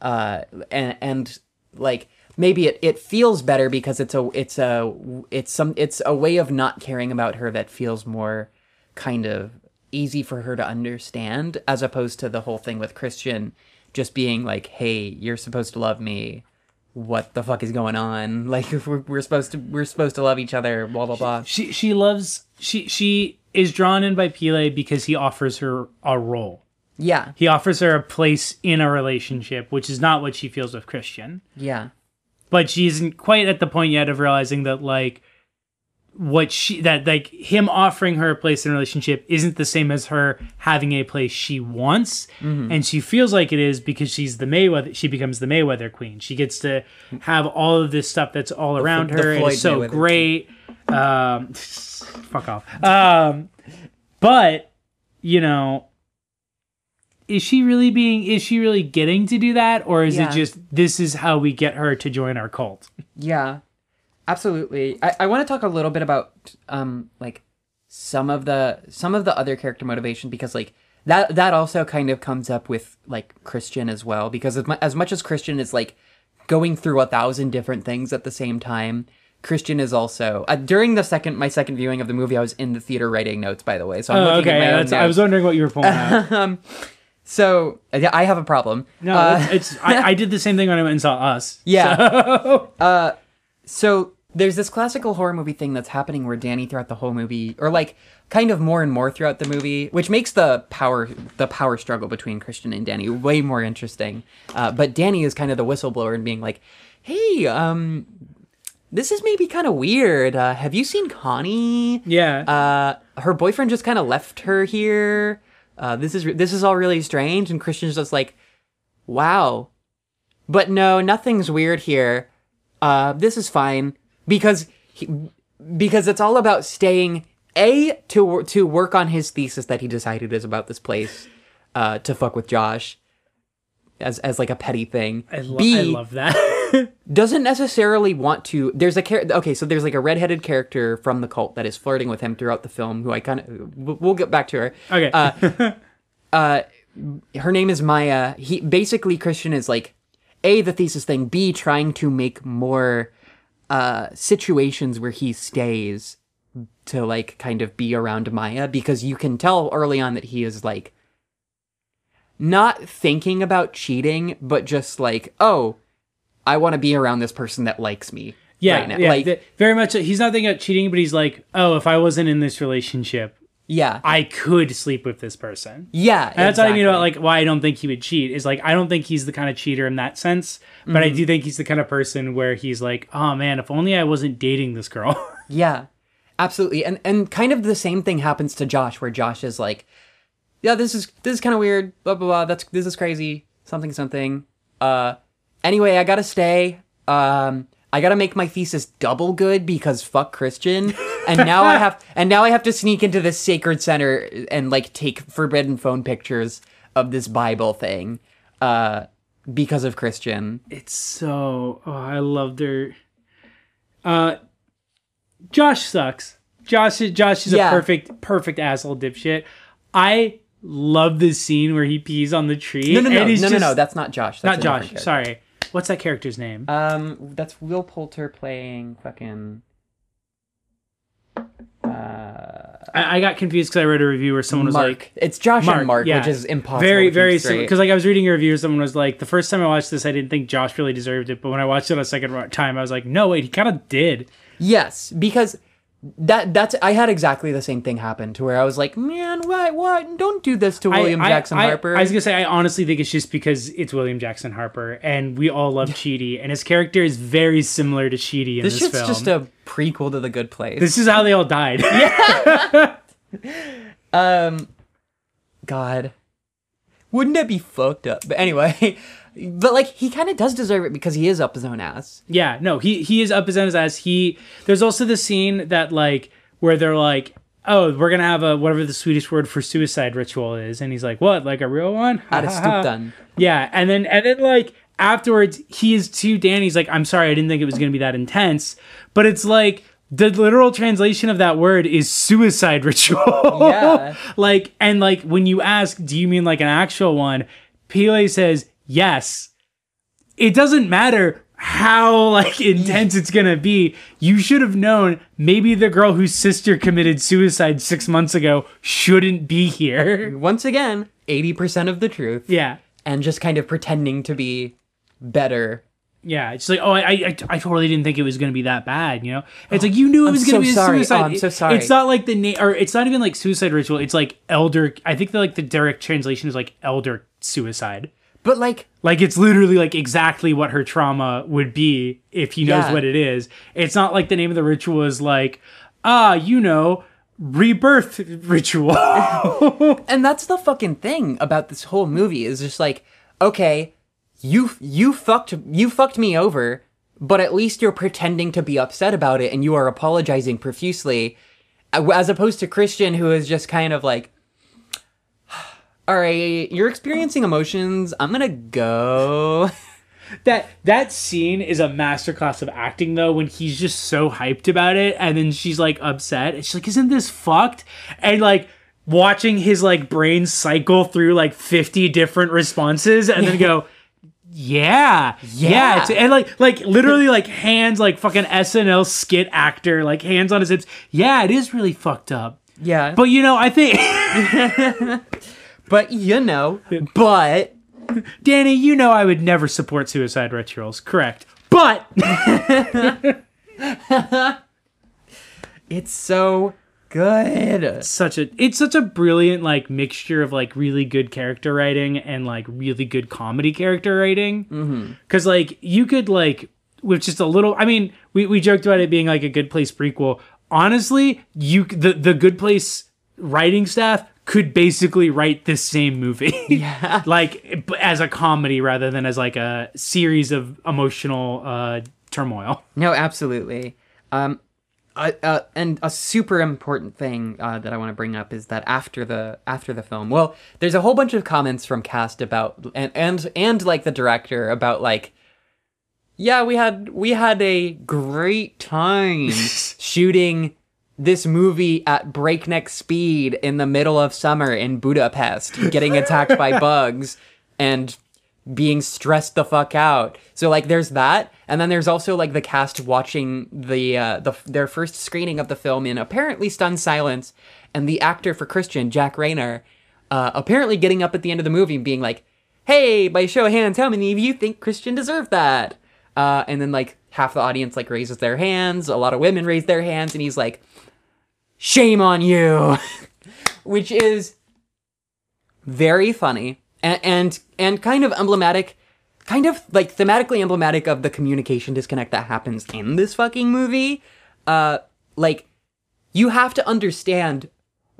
Uh and and like maybe it, it feels better because it's a it's a it's some it's a way of not caring about her that feels more kind of easy for her to understand as opposed to the whole thing with Christian just being like hey you're supposed to love me what the fuck is going on like we're, we're supposed to we're supposed to love each other blah blah blah She she loves she she is drawn in by Pelle because he offers her a role. yeah He offers her a place in a relationship, which is not what she feels with Christian. yeah But she isn't quite at the point yet of realizing that like what she that like him offering her a place in a relationship isn't the same as her having a place she wants. And she feels like it is because she's the Mayweather she becomes the Mayweather queen. She gets to have all of this stuff that's all around the her and it's so Mayweather great. um fuck off. Um but you know is she really being is she really getting to do that? Or is Yeah. it just this is how we get her to join our cult? Yeah, absolutely. I, I want to talk a little bit about um like some of the some of the other character motivation because like that that also kind of comes up with like Christian as well because as, mu- as much as Christian is like going through a thousand different things at the same time. Christian is also uh, during the second my second viewing of the movie. I was in the theater writing notes, by the way. So I'm Oh, looking okay. at my own That's, I was wondering what you were pulling out. So yeah, I have a problem. No, Uh, it's I, I did the same thing when I went and saw Us. Yeah. uh, so there's this classical horror movie thing that's happening where Danny throughout the whole movie, or like kind of more and more throughout the movie, which makes the power the power struggle between Christian and Danny way more interesting. Uh, but Danny is kind of the whistleblower and being like, "Hey, um." This is maybe kind of weird. Uh, have you seen Connie? Yeah. uh, her boyfriend just kind of left her here. Uh, this is this is all really strange, and Christian's just like, wow. But no, nothing's weird here. Uh, this is fine because he, because it's all about staying a to to work on his thesis that he decided is about this place, uh, to fuck with Josh. As, as like a petty thing. I, lo- B, I love that. doesn't necessarily want to there's a character okay so there's like a redheaded character from the cult that is flirting with him throughout the film who i kind of we'll get back to her okay. uh, uh her name is maja he basically christian is like a the thesis thing b trying to make more uh situations where he stays to like kind of be around maja because you can tell early on that he is like not thinking about cheating but just like oh I want to be around this person that likes me. yeah. right now. yeah. Like, th- very much. He's not thinking about cheating, but he's like, oh, if I wasn't in this relationship, yeah, I could sleep with this person. yeah. And that's what I mean about like why I don't think he would cheat. Is like I don't think he's the kind of cheater in that sense, but Mm-hmm. I do think he's the kind of person where he's like, oh man, if only I wasn't dating this girl. yeah, absolutely. And and kind of the same thing happens to Josh, where Josh is like, yeah, this is this is kind of weird. Blah blah blah. That's this is crazy. Something something. Uh, anyway, I gotta stay. Um. I gotta make my thesis double good because fuck Christian, and now I have and now I have to sneak into this sacred center and like take forbidden phone pictures of this Bible thing, uh, because of Christian. it's so oh, I love their uh Josh sucks. Josh is Josh is Yeah. a perfect perfect asshole dipshit. I love this scene where he pees on the tree. No, no, no, no, no, just, no. That's not Josh. That's not Josh. Sorry. What's that character's name? Um, that's Will Poulter playing fucking. I, I got confused because I read a review where someone was Mark. like, it's Josh Mark, and Mark, yeah. which is impossible. very, very straight. because like I was reading a review, someone was like, the first time I watched this, I didn't think Josh really deserved it, but when I watched it a second time, I was like, no, wait, he kind of did. yes, because that that's I had exactly the same thing happen to where I was like, man, what, what? Don't do this to William I, Jackson I, Harper. I, was gonna say, I honestly think it's just because it's William Jackson Harper, and we all love Chidi, and his character is very similar to Chidi in this this, film. just a prequel to The Good Place. this is how they all died. Yeah. um, God, wouldn't it be fucked up? But anyway, but like he kind of does deserve it because he is up his own ass. Yeah, no, he he is up his own ass. He there's also the scene that like where they're like oh, we're gonna have a whatever the Swedish word for suicide ritual is, and he's like, what, like a real one? Ättestupan. Yeah, and then and then like afterwards, he is to Danny's like, I'm sorry, I didn't think it was gonna be that intense, but it's like the literal translation of that word is suicide ritual. Yeah. like and like when you ask, do you mean like an actual one? Pelle says yes. It doesn't matter how like intense it's gonna be. You should have known maybe the girl whose sister committed suicide six months ago shouldn't be here. Once again, 80% of the truth. Yeah. And just kind of pretending to be better. Yeah, it's like, oh, I, I, I totally didn't think it was gonna be that bad, you know. It's like you knew it was gonna so be a sorry. Oh, suicide. Oh, I'm so sorry. It's not like the name, or it's not even like suicide ritual. It's like elder. I think the like the direct translation is like elder suicide. But like, Like it's literally like exactly what her trauma would be if he knows Yeah. what it is. It's not like the name of the ritual is like, ah, you know, rebirth ritual. and that's the fucking thing about this whole movie is just like, okay, you you fucked you fucked me over, but at least you're pretending to be upset about it and you are apologizing profusely, uh, as opposed to Christian who is just kind of like, all right, you're experiencing emotions. I'm gonna go. that that scene is a masterclass of acting though when he's just so hyped about it and then she's like upset and she's like isn't this fucked and like watching his like brain cycle through like 50 different responses and then go yeah yeah, Yeah. it's, and like like literally like hands like fucking snl skit actor like hands on his hips yeah it is really fucked up Yeah, but you know i think but you know, but danny you know i would never support suicide rituals correct? But it's so good. such a it's such a brilliant like mixture of like really good character writing and like really good comedy character writing. Mm-hmm. Because like you could like with just a little i mean we, we joked about it being like a good place prequel. Honestly you the the good place writing staff could basically write this same movie Yeah. like as a comedy rather than as like a series of emotional uh turmoil No, absolutely. Um, uh, uh, and a super important thing uh, that I want to bring up is that after the after the film, well, there's a whole bunch of comments from cast about and and and like the director about like, yeah, we had we had a great time shooting this movie at breakneck speed in the middle of summer in Budapest, getting attacked by bugs and being stressed the fuck out. So like there's that and then there's also like the cast watching the uh the their first screening of the film in apparently stunned silence and the actor for Christian Jack Reynor uh apparently getting up at the end of the movie and being like, "Hey, by show of hands, how many of you think Christian deserved that?" Uh and then like half the audience like raises their hands, a lot of women raise their hands and he's like, "Shame on you." Which is very funny and, and and kind of emblematic kind of like thematically emblematic of the communication disconnect that happens in this fucking movie uh like you have to understand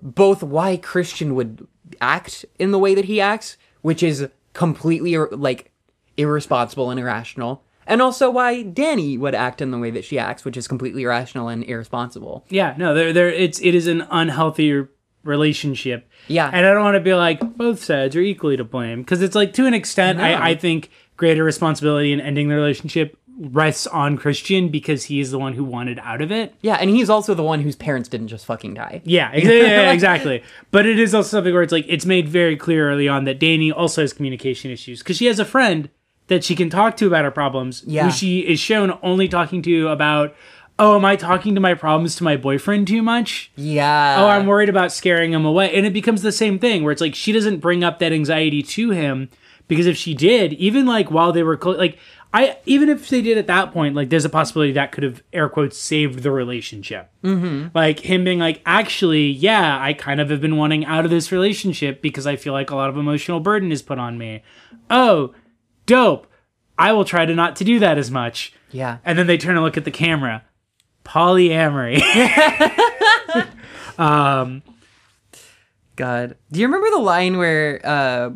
both why christian would act in the way that he acts which is completely like irresponsible and irrational and also why danny would act in the way that she acts which is completely irrational and irresponsible Yeah, no, there, there, it's it is an unhealthy relationship. Yeah. and I don't want to be like both sides are equally to blame because it's like to an extent, No. I, I think greater responsibility in ending the relationship rests on Christian because he is the one who wanted out of it. yeah and he's also the one whose parents didn't just fucking die Yeah, ex- yeah, yeah, exactly. But it is also something where it's like it's made very clear early on that Danny also has communication issues because she has a friend that she can talk to about her problems. Yeah. Who she is shown only talking to about. Oh, am I talking to my problems to my boyfriend too much? yeah oh, I'm worried about scaring him away. And it becomes the same thing where it's like she doesn't bring up that anxiety to him because if she did, even like while they were clo- like I even if they did at that point, like there's a possibility that could have air quotes saved the relationship. Mm-hmm. Like him being like, actually, yeah, I kind of have been wanting out of this relationship because I feel like a lot of emotional burden is put on me. Oh, dope. I will try to not to do that as much. yeah And then they turn and look at the camera. Polyamory. um, God. Do you remember the line where uh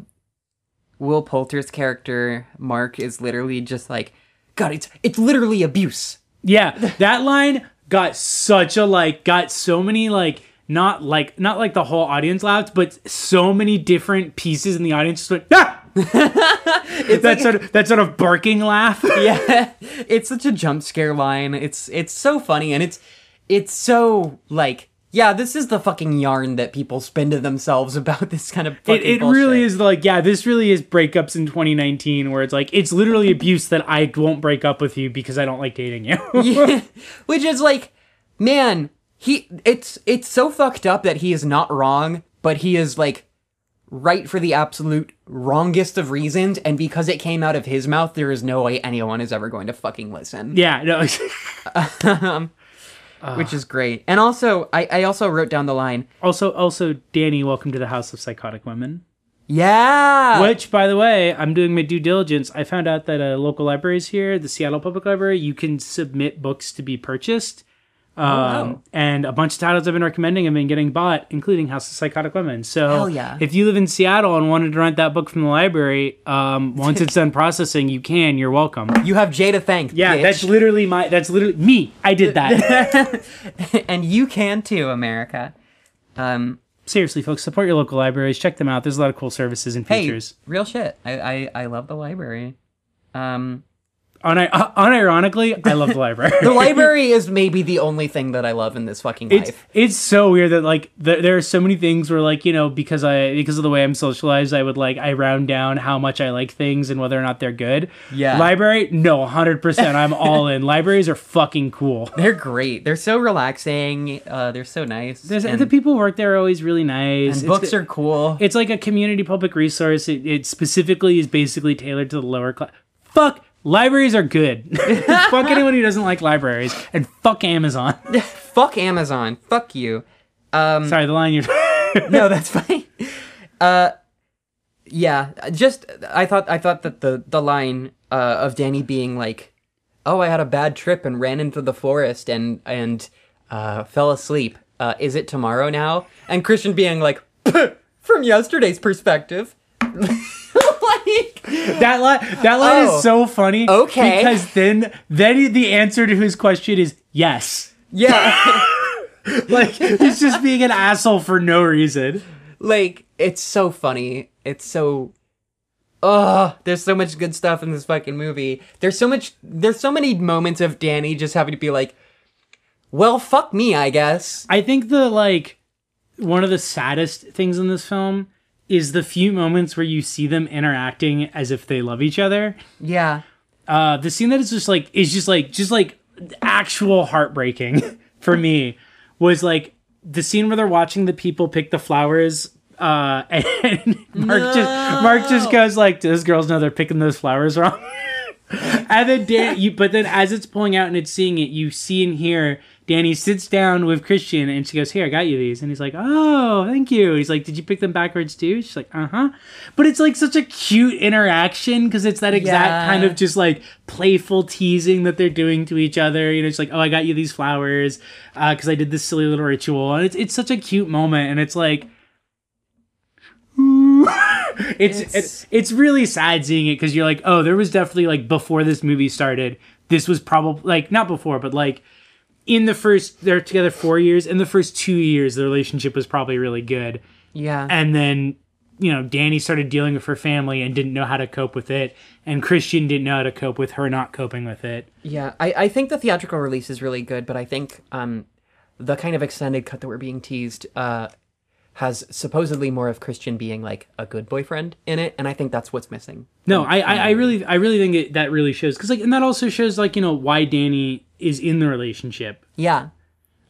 Will Poulter's character Mark is literally just like, God, it's it's literally abuse. Yeah, that line got such a like got so many like not like not like the whole audience laughed, but so many different pieces in the audience just went ah. that like- sort of that sort of barking laugh. yeah it's such a jump scare line it's it's so funny and it's it's so like yeah this is the fucking yarn that people spin to themselves about this kind of It, it really is like yeah, this really is breakups in 2019 where it's like it's literally abuse that I won't break up with you because I don't like dating you. yeah. which is like man he it's it's so fucked up that he is not wrong but he is like right for the absolute wrongest of reasons and because it came out of his mouth there is no way anyone is ever going to fucking listen yeah, no. which is great and also I, I also wrote down the line also also Danny, welcome to the House of Psychotic Women. yeah Which, by the way, I'm doing my due diligence. I found out that uh, local libraries here, the Seattle Public Library, you can submit books to be purchased. Um, wow. And a bunch of titles I've been recommending have been getting bought, including House of Psychotic Women. So, yeah. if you live in Seattle and wanted to rent that book from the library, um, once it's done processing, you can. You're welcome. you have Jae to thank Yeah, bitch. that's literally my. That's literally me. I did that. and you can too america um Seriously, folks, support your local libraries. Check them out. There's a lot of cool services and hey features. real shit I, I i love the library um Uh, unironically, I love the library. the library is maybe the only thing that i love in this fucking it's life it's so weird that like th- there are so many things where like you know because I because of the way I'm socialized I would like I round down how much I like things and whether or not they're good. Yeah. Library, no, hundred percent. I'm all in. Libraries are fucking cool. they're great they're so relaxing uh they're so nice There's, and, the people who work there are always really nice. and It's- books are cool It's like a community public resource. It, it specifically is basically tailored to the lower class. Fuck. Libraries are good. fuck anyone who doesn't like libraries, and fuck Amazon. fuck amazon fuck you um Sorry, the line you're. no that's fine uh yeah just i thought i thought that the the line uh of danny being like oh i had a bad trip and ran into the forest and and uh fell asleep uh is it tomorrow now and christian being like from yesterday's perspective That line, that line Oh. is so funny. Okay. Because then, then the answer to his question is yes. yeah Like he's just being an asshole for no reason. like it's so funny it's so oh there's so much good stuff in this fucking movie there's so much there's so many moments of danny just having to be like well fuck me i guess I think the like one of the saddest things in this film is the few moments where you see them interacting as if they love each other. yeah Uh, the scene that is just like is just like just like actual heartbreaking for me was like the scene where they're watching the people pick the flowers. Uh, and Mark just Mark just goes like, "Those girls know they're picking those flowers wrong." and then Dan, you, but then as it's pulling out and it's seeing it, you see and hear Danny sits down with Christian and she goes, "Here, I got you these," and he's like, "Oh, thank you." He's like, "Did you pick them backwards too?" She's like, "Uh huh." But it's like such a cute interaction because it's that exact Yeah. kind of just like playful teasing that they're doing to each other. You know, it's like, "Oh, I got you these flowers because I did this silly little ritual," and it's it's such a cute moment, and it's like. it's, It's- it's it's really sad seeing it because you're like, oh, there was definitely like before this movie started, this was probably like not before, but like in the first they're together four years. In the first two years, the relationship was probably really good, yeah. And then you know Danny started dealing with her family and didn't know how to cope with it, and Christian didn't know how to cope with her not coping with it. yeah. I, I think the theatrical release is really good but i think um the kind of extended cut that we're being teased uh has supposedly more of christian being like a good boyfriend in it. And i think that's what's missing. No, I, I, I really, I really think it, that really shows. Because like, and that also shows like you know why Danny is in the relationship. yeah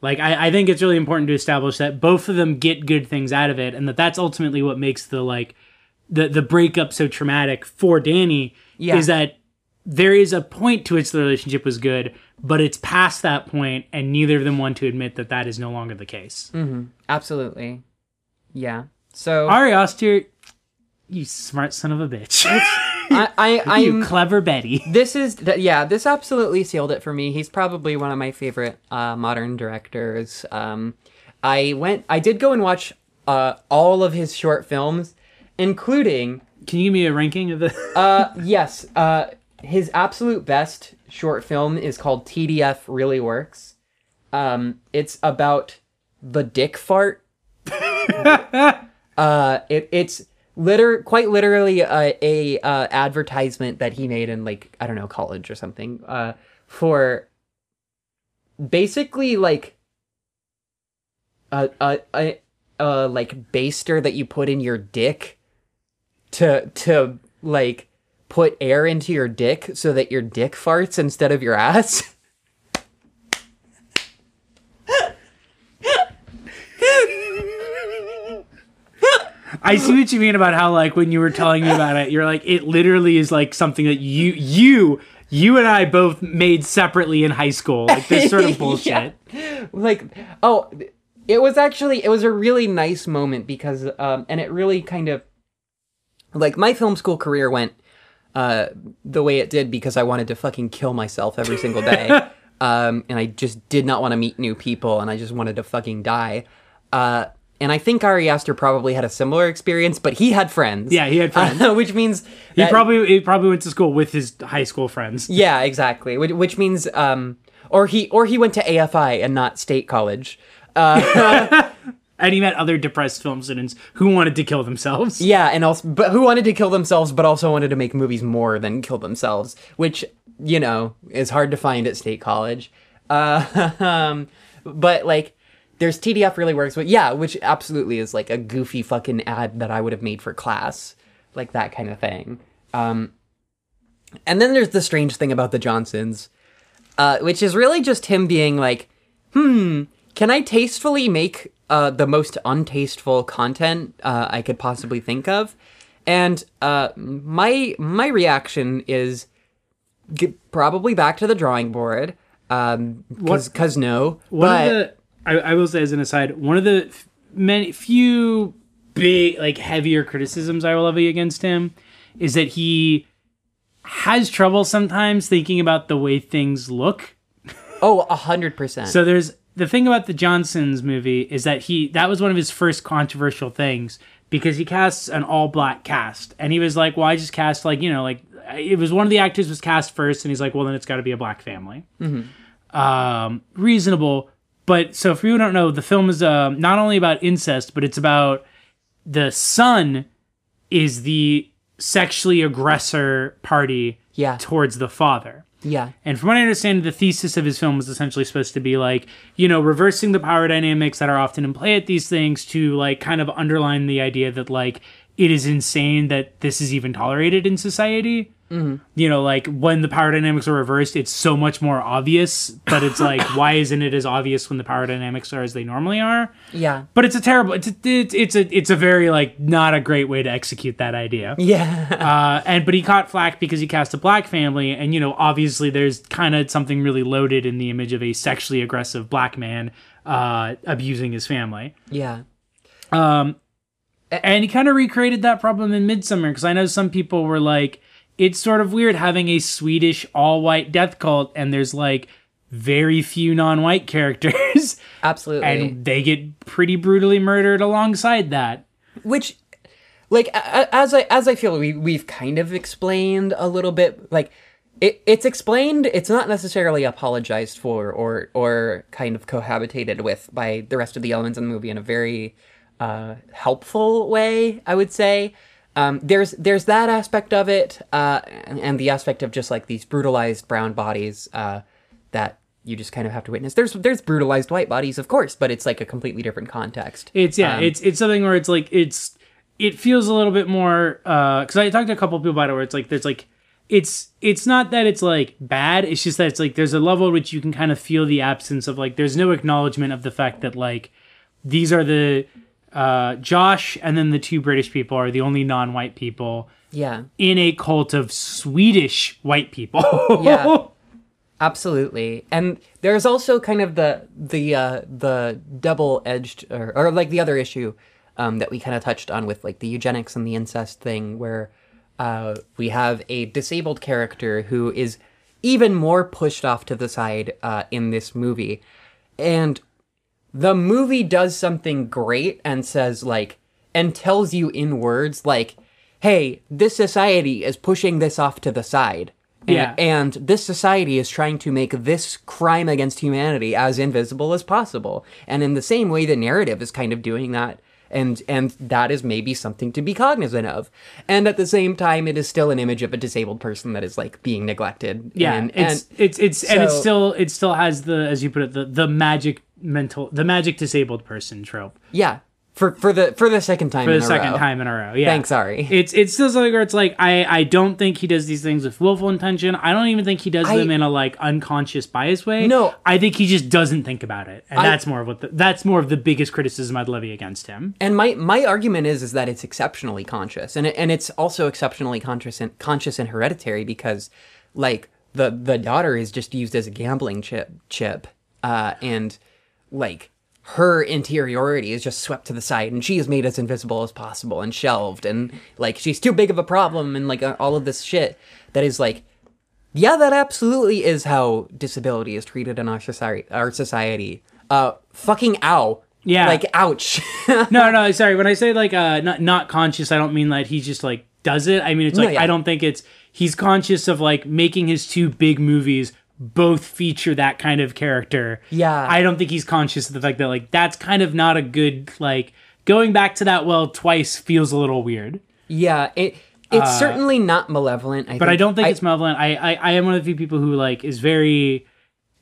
Like I, I think it's really important to establish that both of them get good things out of it, and that that's ultimately what makes the like the the breakup so traumatic for Danny. Yeah. Is that there is a point to which the relationship was good, but it's past that point, and neither of them want to admit that that is no longer the case. Mm-hmm. absolutely yeah so Ari Aster, you smart son of a bitch, I, I you I'm clever Betty. this is th- yeah this absolutely sealed it for me he's probably one of my favorite uh, modern directors um, i went i did go and watch uh, all of his short films including Can you give me a ranking of the? uh, yes uh, his absolute best short film is called tdf really works um, it's about the dick fart. uh, it, it's liter quite literally a, a uh, advertisement that he made in like I don't know college or something uh, for basically like a a a, a like baster that you put in your dick to to like put air into your dick so that your dick farts instead of your ass. I see what you mean about how like when you were telling me about it, you're like it literally is like something that you you you and I both made separately in high school. Like this sort of bullshit. Yeah. Like oh, it was actually it was a really nice moment because um and it really kind of like my film school career went uh the way it did because I wanted to fucking kill myself every single day. um and I just did not want to meet new people and I just wanted to fucking die. Uh and I think Ari Aster probably had a similar experience, but he had friends. Yeah, he had friends. Uh, which means He that- probably he probably went to school with his high school friends. yeah, exactly. Which, which means um or he or he went to AFI and not state college. Uh And he met other depressed film students who wanted to kill themselves. Yeah, and also, but who wanted to kill themselves, but also wanted to make movies more than kill themselves, which you know is hard to find at state college. Uh, um, but like, there's TDF really works, but yeah, which absolutely is like a goofy fucking ad that I would have made for class, like that kind of thing. Um, and then there's the strange thing about the Johnsons, uh, which is really just him being like, hmm, can I tastefully make uh, the most untasteful content uh, I could possibly think of? And uh, my my reaction is probably back to the drawing board, um, cause, cause no. One but I, I will say as an aside, one of the f- many few big like heavier criticisms I will levy against him is that he has trouble sometimes thinking about the way things look. oh, a hundred percent. So there's the thing about the Johnsons movie is that he that was one of his first controversial things because he casts an all black cast and he was like, well, I just cast like you know like it was one of the actors was cast first and he's like, well, then it's got to be a black family. Um, reasonable, but so for you don't know, the film is uh, not only about incest, but it's about the son is the sexually aggressor party Yeah. towards the father. yeah, And from what I understand, the thesis of his film was essentially supposed to be like, you know, reversing the power dynamics that are often in play at these things to like kind of underline the idea that like it is insane that this is even tolerated in society. Mm-hmm. You know, like when the power dynamics are reversed, it's so much more obvious. But it's like, why isn't it as obvious when the power dynamics are as they normally are? yeah, But it's a terrible. It's a, it's it's a it's a very like not a great way to execute that idea. yeah, Uh, and but he caught flack because he cast a black family, and you know, obviously, there's kind of something really loaded in the image of a sexually aggressive black man uh, abusing his family. yeah. Um, And he kind of recreated that problem in Midsommar because I know some people were like, it's sort of weird having a Swedish all white death cult, and there's like very few non white characters, Absolutely. and they get pretty brutally murdered alongside that. which like as i as i feel we we've kind of explained a little bit like it, it's explained it's not necessarily apologized for or or kind of cohabitated with by the rest of the elements in the movie in a very uh helpful way i would say um there's there's that aspect of it uh and, and the aspect of just like these brutalized brown bodies uh that you just kind of have to witness. There's there's brutalized white bodies of course but it's like a completely different context. It's yeah, it's it's something where it's like it's it feels a little bit more because I talked to a couple people about it where it's like there's like it's it's not that it's like bad it's just that it's like there's a level at which you can kind of feel the absence of like there's no acknowledgement of the fact that like these are the uh Josh and then the two British people are the only non-white people yeah in a cult of Swedish white people. Yeah. Absolutely. And there's also kind of the the uh the double-edged or, or like the other issue um that we kind of touched on with like the eugenics and the incest thing where uh we have a disabled character who is even more pushed off to the side uh in this movie. And the movie does something great and says like and tells you in words like hey this society is pushing this off to the side And, Yeah. and this society is trying to make this crime against humanity as invisible as possible. And in the same way, the narrative is kind of doing that. And and that is maybe something to be cognizant of. And at the same time, it is still an image of a disabled person that is like being neglected. Yeah, and, it's and it's it's and it still it still has the as you put it the the magic mental the magic disabled person trope yeah, for for the for the second time for in the a second row. time in a row. Yeah, Thanks, Ari. It's it's still something where it's like I I don't think he does these things with willful intention. I don't even think he does I- them in a like unconscious bias way. No. I think he just doesn't think about it, and I- that's more of what the, that's more of the biggest criticism I'd levy against him. And my my argument is is that it's exceptionally conscious, and it, and it's also exceptionally conscious and conscious and hereditary because, like the the daughter is just used as a gambling chip chip, uh, and like her interiority is just swept to the side, and she is made as invisible as possible and shelved, and like she's too big of a problem, and like all of this shit that is like. Yeah, that absolutely is how disability is treated in our society. Our society. Uh, fucking ow. Yeah. Like, ouch. no, no, sorry. When I say like uh not not conscious, I don't mean that he just like does it. I mean it's No, like yeah. I don't think it's he's conscious of like making his two big movies both feature that kind of character. Yeah. I don't think he's conscious of the fact that like that's kind of not a good like going back to that well twice feels a little weird. Yeah, it it's certainly not malevolent. I Uh, But I don't think it's malevolent. I, I I am one of the few people who like is very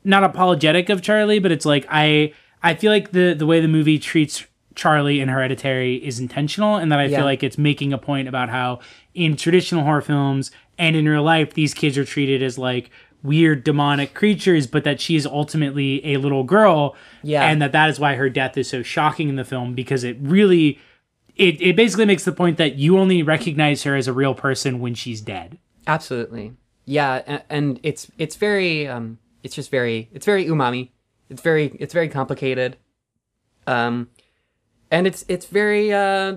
not apologetic of Charlie, but it's like I I feel like the the way the movie treats Charlie in Hereditary is intentional, and that I Yeah. feel like it's making a point about how in traditional horror films and in real life these kids are treated as like weird demonic creatures, but that she is ultimately a little girl, Yeah. and that that is why her death is so shocking in the film because it really. It, it basically makes the point that you only recognize her as a real person when she's dead. absolutely. Yeah, a- and it's it's very um it's just very it's very umami. It's very it's very complicated. Um and it's it's very uh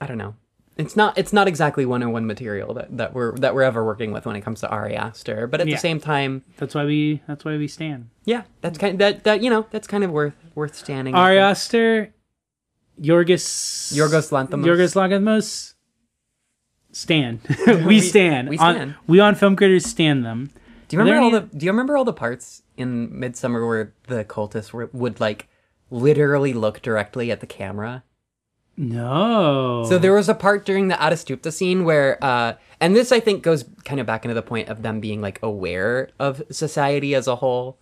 I don't know. It's not it's not exactly one-on-one material that, that we're that we're ever working with when it comes to Ari Aster, but at Yeah. the same time, That's why we. That's why we stand. yeah, that's kind that that you know, that's kind of worth worth standing. Ari Aster, Yorgos. Yorgos Lanthimos. Yorgos Lanthimos. Stand. we stand. we On- stand. we on film critters stand them. Do you remember all any- the Do you remember all the parts in Midsommar where the cultists were, would like literally look directly at the camera? No. So there was a part during the Ättestupan scene where, uh, and this I think goes kind of back into the point of them being like aware of society as a whole.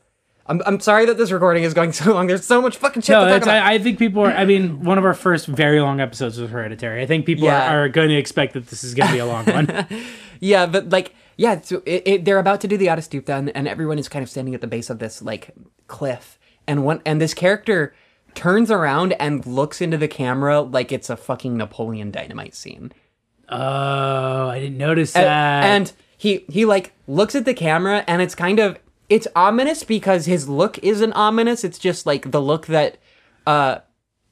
I'm I'm sorry that this recording is going so long. There's so much fucking shit No, to talk about. I, I think people are. I mean, one of our first very long episodes was Hereditary. I think people Yeah. are, are going to expect that this is going to be a long one. Yeah, but like, yeah, so it, it, they're about to do the Ättestupan, and, and everyone is kind of standing at the base of this like cliff, and one and this character turns around and looks into the camera like it's a fucking Napoleon Dynamite scene, oh, I didn't notice and, that. and he he like looks at the camera, and it's kind of it's ominous because his look isn't ominous. It's just like the look that, uh.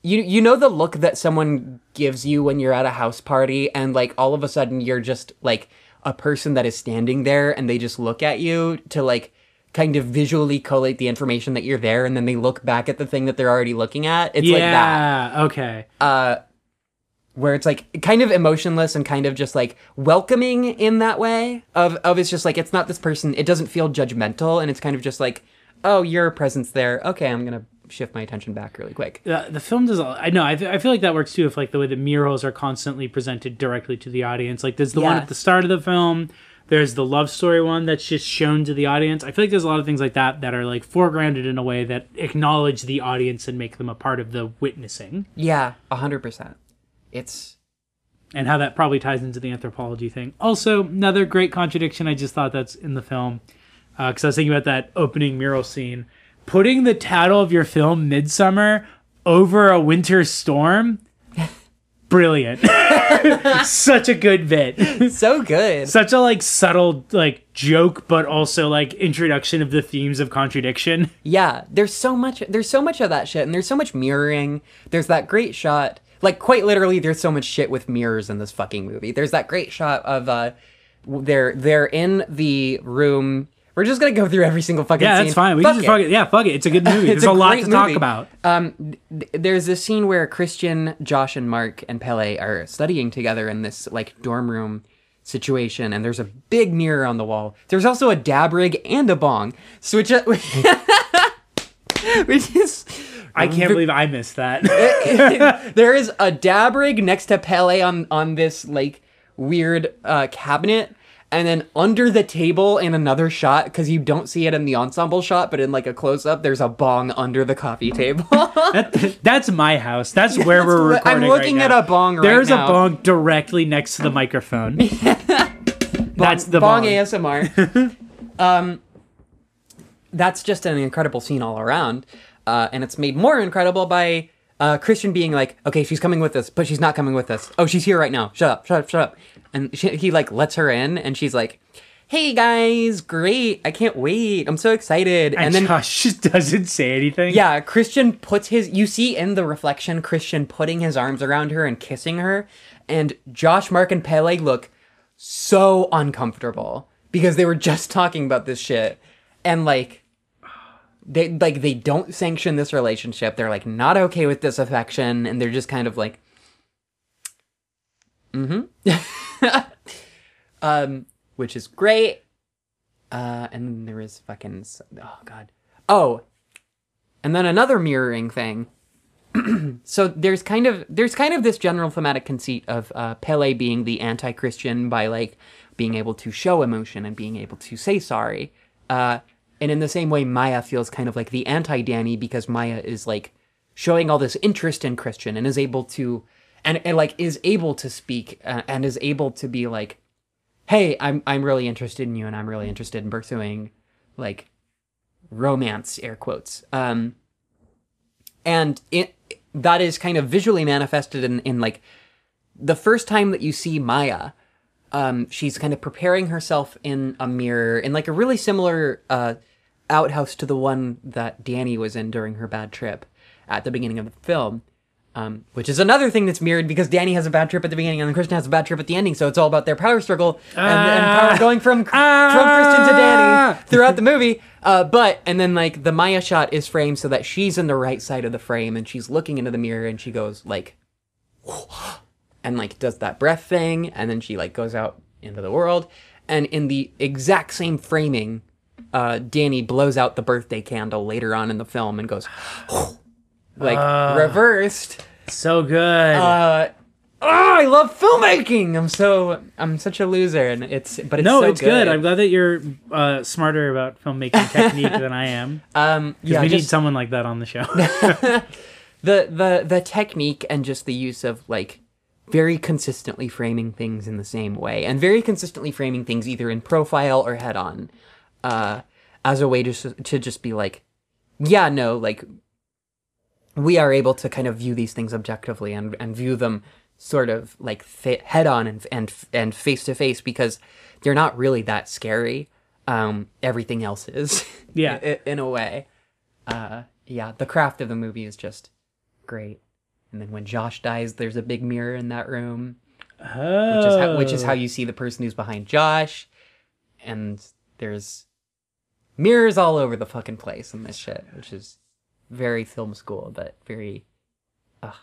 You, you know the look that someone gives you when you're at a house party and like all of a sudden you're just like a person that is standing there and they just look at you to like kind of visually collate the information that you're there and then they look back at the thing that they're already looking at. It's like that. yeah. Okay. Uh, where it's like kind of emotionless and kind of just like welcoming in that way of of it's just like it's not this person, it doesn't feel judgmental and it's kind of just like, oh, your presence there. Okay, I'm gonna shift my attention back really quick. the, the film does. I know. I, I feel like that works too. If like the way the murals are constantly presented directly to the audience. Like there's the one at the start of the film. There's the love story one that's just shown to the audience. I feel like there's a lot of things like that that are like foregrounded in a way that acknowledge the audience and make them a part of the witnessing. Yeah, a hundred percent. It's And how that probably ties into the anthropology thing. Also, another great contradiction. I just thought that's in the film uh, because I was thinking about that opening mural scene. Putting the title of your film, Midsommar, over a winter storm. Brilliant. Such a good bit. so good. Such a like subtle like joke, but also like introduction of the themes of contradiction. Yeah, there's so much there's so much of that shit and there's so much mirroring. There's that great shot. Like quite literally there's so much shit with mirrors in this fucking movie. There's that great shot of uh they're they're in the room. We're just to go through every single fucking Yeah, scene. that's fine. We Fuck can just it. fuck it. Yeah, fuck it. It's a good movie. It's There's a, lot great to talk about. Um, th- there's this scene where Christian, Josh, and Mark and Pelle are studying together in this like dorm room situation, and there's a big mirror on the wall. There's also a dab rig and a bong, so which, which is I can't believe I missed that. there is a dab rig next to Pelle on on this like weird uh, cabinet, and then under the table in another shot because you don't see it in the ensemble shot, but in like a close up, there's a bong under the coffee table. That- that's my house. That's where That's we're what- I'm looking right at now. a bong right now. There's now. a bong directly next to the microphone. that's the bong bong. ASMR. um, that's just an incredible scene all around, uh, and it's made more incredible by uh, Christian being like, "Okay, she's coming with us, but she's not coming with us. Oh, she's here right now. Shut up, shut up, shut up." And she, he like lets her in, and she's like, "Hey guys, great! I can't wait. I'm so excited." And, And then Josh just doesn't say anything. yeah, Christian puts his. You see in the reflection, Christian putting his arms around her and kissing her, and Josh, Mark, and Pelle look so uncomfortable because they were just talking about this shit, and like. They like they don't sanction this relationship. They're like not okay with this affection, and they're just kind of like, mm-hmm, um, which is great. Uh, and then there is fucking oh god, oh, and then another mirroring thing. so there's kind of there's kind of this general thematic conceit of uh, Pelle being the anti-Christian by like being able to show emotion and being able to say sorry. Uh, and in the same way, Maja feels kind of like the anti-Danny because Maja is like showing all this interest in Christian and is able to and, and like is able to speak uh, and is able to be like, hey, I'm I'm really interested in you and I'm really interested in pursuing like romance air quotes. Um and it that is kind of visually manifested in in like the first time that you see maja um she's kind of preparing herself in a mirror in like a really similar uh outhouse to the one that danny was in during her bad trip at the beginning of the film um, which is another thing that's mirrored because Danny has a bad trip at the beginning and then Christian has a bad trip at the ending. So it's all about their power struggle and, and Ah. power going from from Christian to Danny throughout the movie. Uh, but and then like the Maja shot is framed so that she's in the right side of the frame and she's looking into the mirror and she goes like, and like does that breath thing and then she like goes out into the world and in the exact same framing, uh, Danny blows out the birthday candle later on in the film and goes like reversed. So good. Uh, oh, I love filmmaking. I'm so I'm such a loser, and it's but it's no, so it's good. I'm glad that you're uh, smarter about filmmaking technique than I am. um, yeah, we need someone like that on the show. the the the technique and just the use of like very consistently framing things in the same way, and very consistently framing things either in profile or head on, uh, as a way to to just be like, yeah, no, like we are able to kind of view these things objectively and and view them sort of like fa- head on and and and face to face because they're not really that scary. Um, everything else is, Yeah. i- in a way. Uh, yeah, the craft of the movie is just great. And then when Josh dies, there's a big mirror in that room, oh. which is how, which is how you see the person who's behind Josh. And there's mirrors all over the fucking place in this shit, which is very film school, but very, ugh.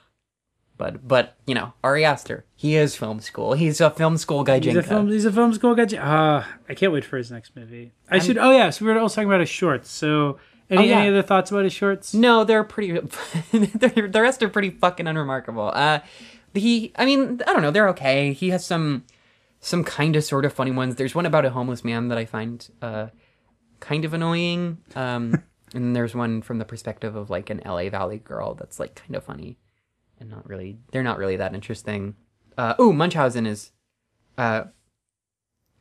But but you know, Ari Aster, he is film school. He's a film school guy. He's a film. He's a film school guy. Ah, I can't wait for his next movie. I should. Oh yeah, so we were also talking about his shorts. So any Oh, yeah. any other thoughts about his shorts? No, they're pretty. they're, the rest are pretty fucking unremarkable. Uh, he, I mean, I don't know, they're okay. He has some, some kind of sort of funny ones. There's one about a homeless man that I find uh, kind of annoying. Um, and there's one from the perspective of like an LA Valley girl that's like kind of funny, and not really. They're not really that interesting. Uh, oh, Munchausen is. Uh,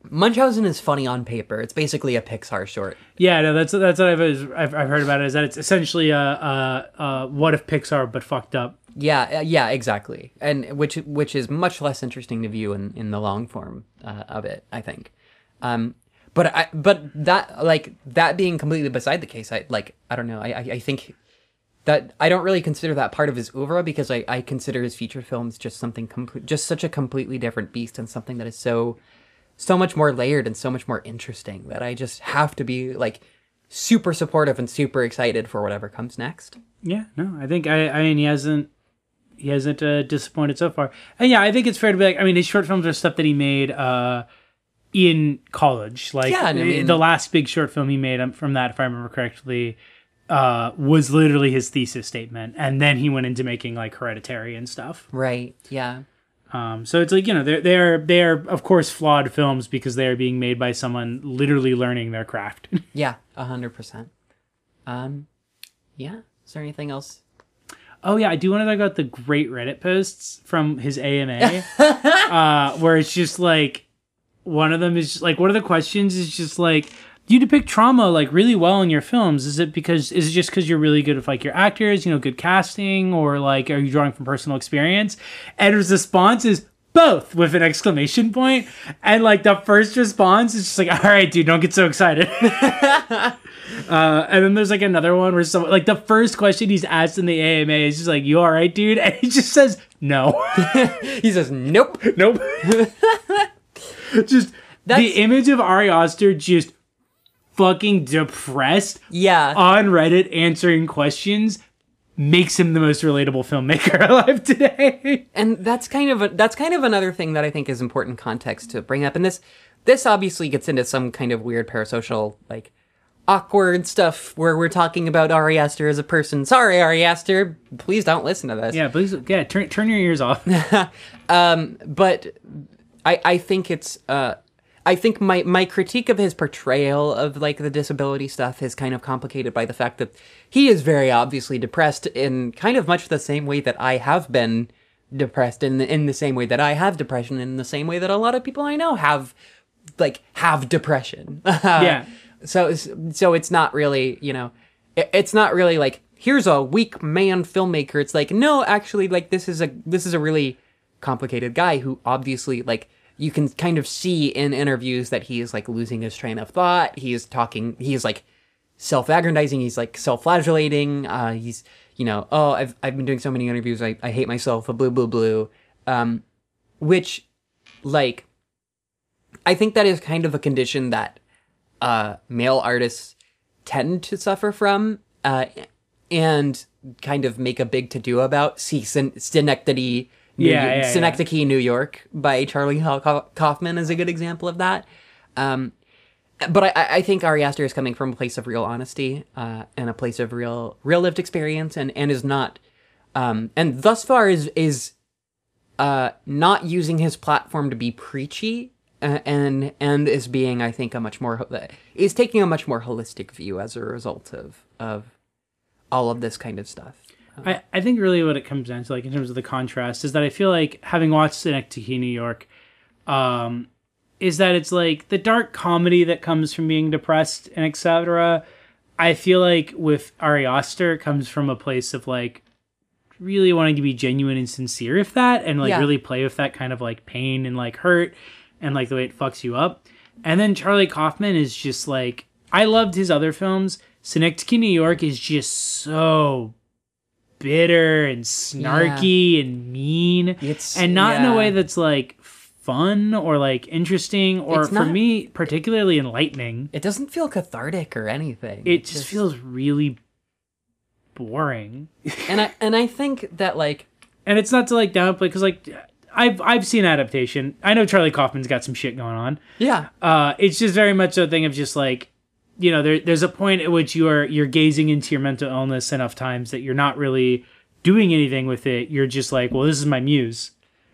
Munchausen is funny on paper. It's basically a Pixar short. Yeah, no, that's that's what I've I've, I've heard about it. Is that it's essentially a, a, a what if Pixar but fucked up. Yeah, uh, yeah, exactly, and which which is much less interesting to view in, in the long form uh, of it, I think. Um, but I but that like that being completely beside the case, I like I don't know. I I, I think that I don't really consider that part of his oeuvre because I, I consider his feature films just something complete, just such a completely different beast and something that is so so much more layered and so much more interesting that I just have to be like super supportive and super excited for whatever comes next. Yeah, no, I think I I mean he hasn't he hasn't uh, disappointed so far. And yeah, I think it's fair to be like, I mean, his short films are stuff that he made uh, in college. Like Yeah, I mean- the last big short film he made um, from that, if I remember correctly, uh, was literally his thesis statement, and then he went into making like Hereditary and stuff. Right. Yeah. Um, so it's like you know they're they're they are of course flawed films because they are being made by someone literally learning their craft. Yeah. A hundred percent. Um. Yeah. Is there anything else? oh yeah, I do want to talk about the great Reddit posts from his AMA, uh, where it's just like one of them is like one of the questions is just like you depict trauma like really well in your films. Is it because is it just because you're really good with like your actors, you know, good casting, or like are you drawing from personal experience? And his response is both with an exclamation point and like the first response is just like all right dude don't get so excited uh, and then there's like another one where someone like the first question he's asked in the ama is just like you all right dude and he just says no He says, "Nope." nope just That's- the image of ari aster just fucking depressed Yeah. on reddit answering questions makes him the most relatable filmmaker alive today and that's kind of a, that's kind of another thing that I think is important context to bring up. And this this obviously gets into some kind of weird parasocial like awkward stuff where we're talking about Ari Aster as a person. Sorry, Ari Aster, please don't listen to this. yeah please yeah turn, turn your ears off um, but I I think it's uh I think my my critique of his portrayal of like the disability stuff is kind of complicated by the fact that he is very obviously depressed in kind of much the same way that I have been depressed in the, in the same way that I have depression in the same way that a lot of people I know have like have depression. yeah So it's- so it's not really, you know, it- it's not really like here's a weak man filmmaker. It's like no, actually like this is a this is a really complicated guy who obviously like you can kind of see in interviews that he is like losing his train of thought. He is talking he is like self-aggrandizing, he's like self-flagellating. Uh he's you know, oh, I've I've been doing so many interviews, I, I hate myself, a blue blue blue. Um which like I think that is kind of a condition that uh, male artists tend to suffer from uh, and kind of make a big to do about. See Syn- Synecdoche, New Yeah, yeah, yeah. Synecdoche, New York by Charlie Kaufman is a good example of that. Um, but I, I I think Ari Aster is coming from a place of real honesty uh, and a place of real, real lived experience, and and is not, um, and thus far is is uh, not using his platform to be preachy uh, and and is being I think a much more is taking a much more holistic view as a result of of all of this kind of stuff. I, I think really what it comes down to, like in terms of the contrast, is that I feel like having watched Synecdoche, New York, um, is that it's like the dark comedy that comes from being depressed and etc. I feel like with Ari Aster it comes from a place of like really wanting to be genuine and sincere with that, and like Yeah. really play with that kind of like pain and like hurt and like the way it fucks you up. And then Charlie Kaufman is just like I loved his other films. Synecdoche, New York is just so bitter and snarky and mean It's- and not in a way that's like fun or like interesting or It's for not- me particularly enlightening It doesn't feel cathartic or anything. it just feels really boring and I and I think that like and it's not to like downplay because like I've I've seen adaptation. I know Charlie Kaufman's got some shit going on. yeah Uh, it's just very much a thing of just like, you know, there, there's a point at which you are you're gazing into your mental illness enough times that you're not really doing anything with it. You're just like, well, this is my muse.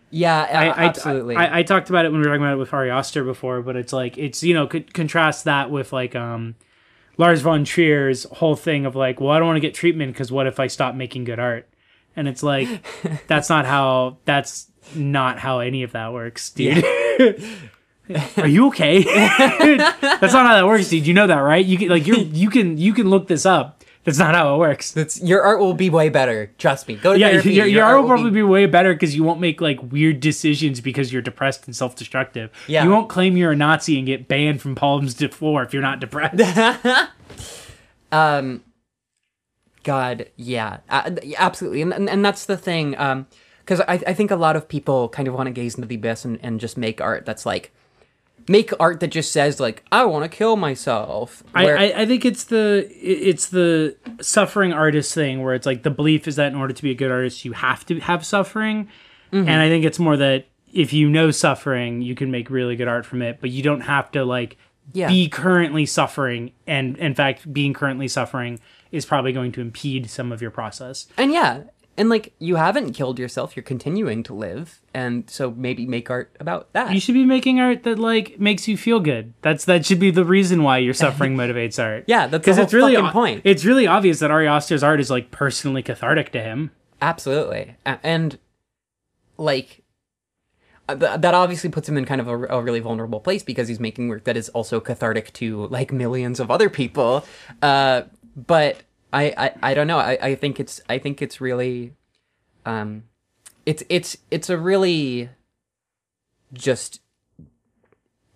yeah I, I, absolutely I, I talked about it when we were talking about it with Ari Aster before, but it's like it's you know could contrast that with like um Lars von Trier's whole thing of like, well, I don't want to get treatment because what if I stop making good art? And it's like that's not how that's not how any of that works, dude. Are you okay? that's not how that works, dude. You know that, right? You can like you you can you can look this up. That's not how it works. That's your art will be way better. Trust me. Go to Yeah, therapy. your, your, art will probably be be way better because you won't make like weird decisions because you're depressed and self-destructive. Yeah. You won't claim you're a Nazi and get banned from Palms to Floor if you're not depressed. um god yeah uh, absolutely and, and and that's the thing um because I, I think a lot of people kind of want to gaze into the abyss and, and just make art that's like make art that just says like I want to kill myself. I, I, I think it's the it's the suffering artist thing where it's like the belief is that in order to be a good artist you have to have suffering Mm-hmm. and i think it's more that if you know suffering you can make really good art from it but you don't have to like Yeah. be currently suffering and in fact being currently suffering is probably going to impede some of your process and yeah, and like you haven't killed yourself, you're continuing to live, and so maybe make art about that. you should be making art that like makes you feel good that's that should be the reason why your suffering motivates art Yeah, that's the because it's really fucking point. it's really obvious that ari aster's art is like personally cathartic to him Absolutely, and like uh, that obviously puts him in kind of a, a really vulnerable place because he's making work that is also cathartic to like millions of other people. Uh, but I, I, I don't know. I, I think it's I think it's really, um, it's it's it's a really just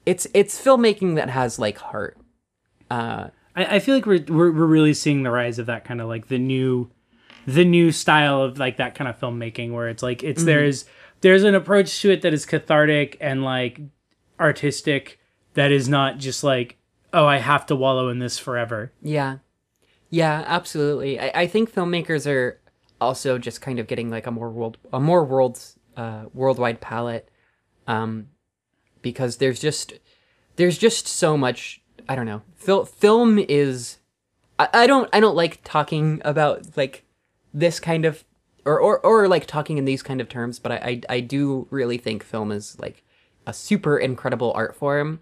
it's it's filmmaking that has like heart. Uh, I, I feel like we're, we're we're really seeing the rise of that kind of like the new the new style of like that kind of filmmaking where it's like it's there's there's an approach to it that is cathartic and like artistic that is not just like oh I have to wallow in this forever. Yeah. Yeah, absolutely. I, I think filmmakers are also just kind of getting like a more world a more worlds uh worldwide palette. Um because there's just there's just so much I don't know. Fil- film is I, I don't I don't like talking about like this kind of or, or or like talking in these kind of terms, but I, I I do really think film is like a super incredible art form.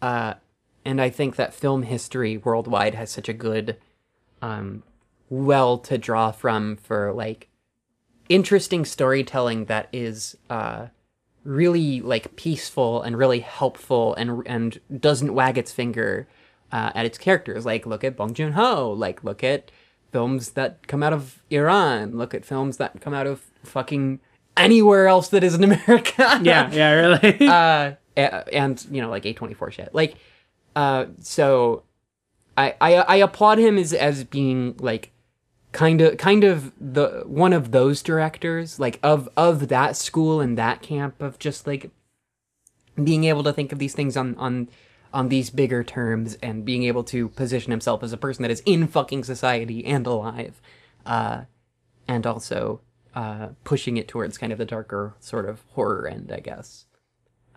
Uh and I think that film history worldwide has such a good um, well to draw from for like interesting storytelling that is uh, really like peaceful and really helpful and and doesn't wag its finger uh, at its characters. Like look at Bong Joon Ho. Like look at films that come out of Iran. Look at films that come out of fucking anywhere else that isn't America. Yeah, yeah, really. uh, and you know, like A twenty four shit. Like, uh, so I, I I applaud him as as being like kind of kind of the one of those directors, like of of that school and that camp of just like being able to think of these things on on on these bigger terms and being able to position himself as a person that is in fucking society and alive uh and also uh pushing it towards kind of the darker sort of horror end i guess.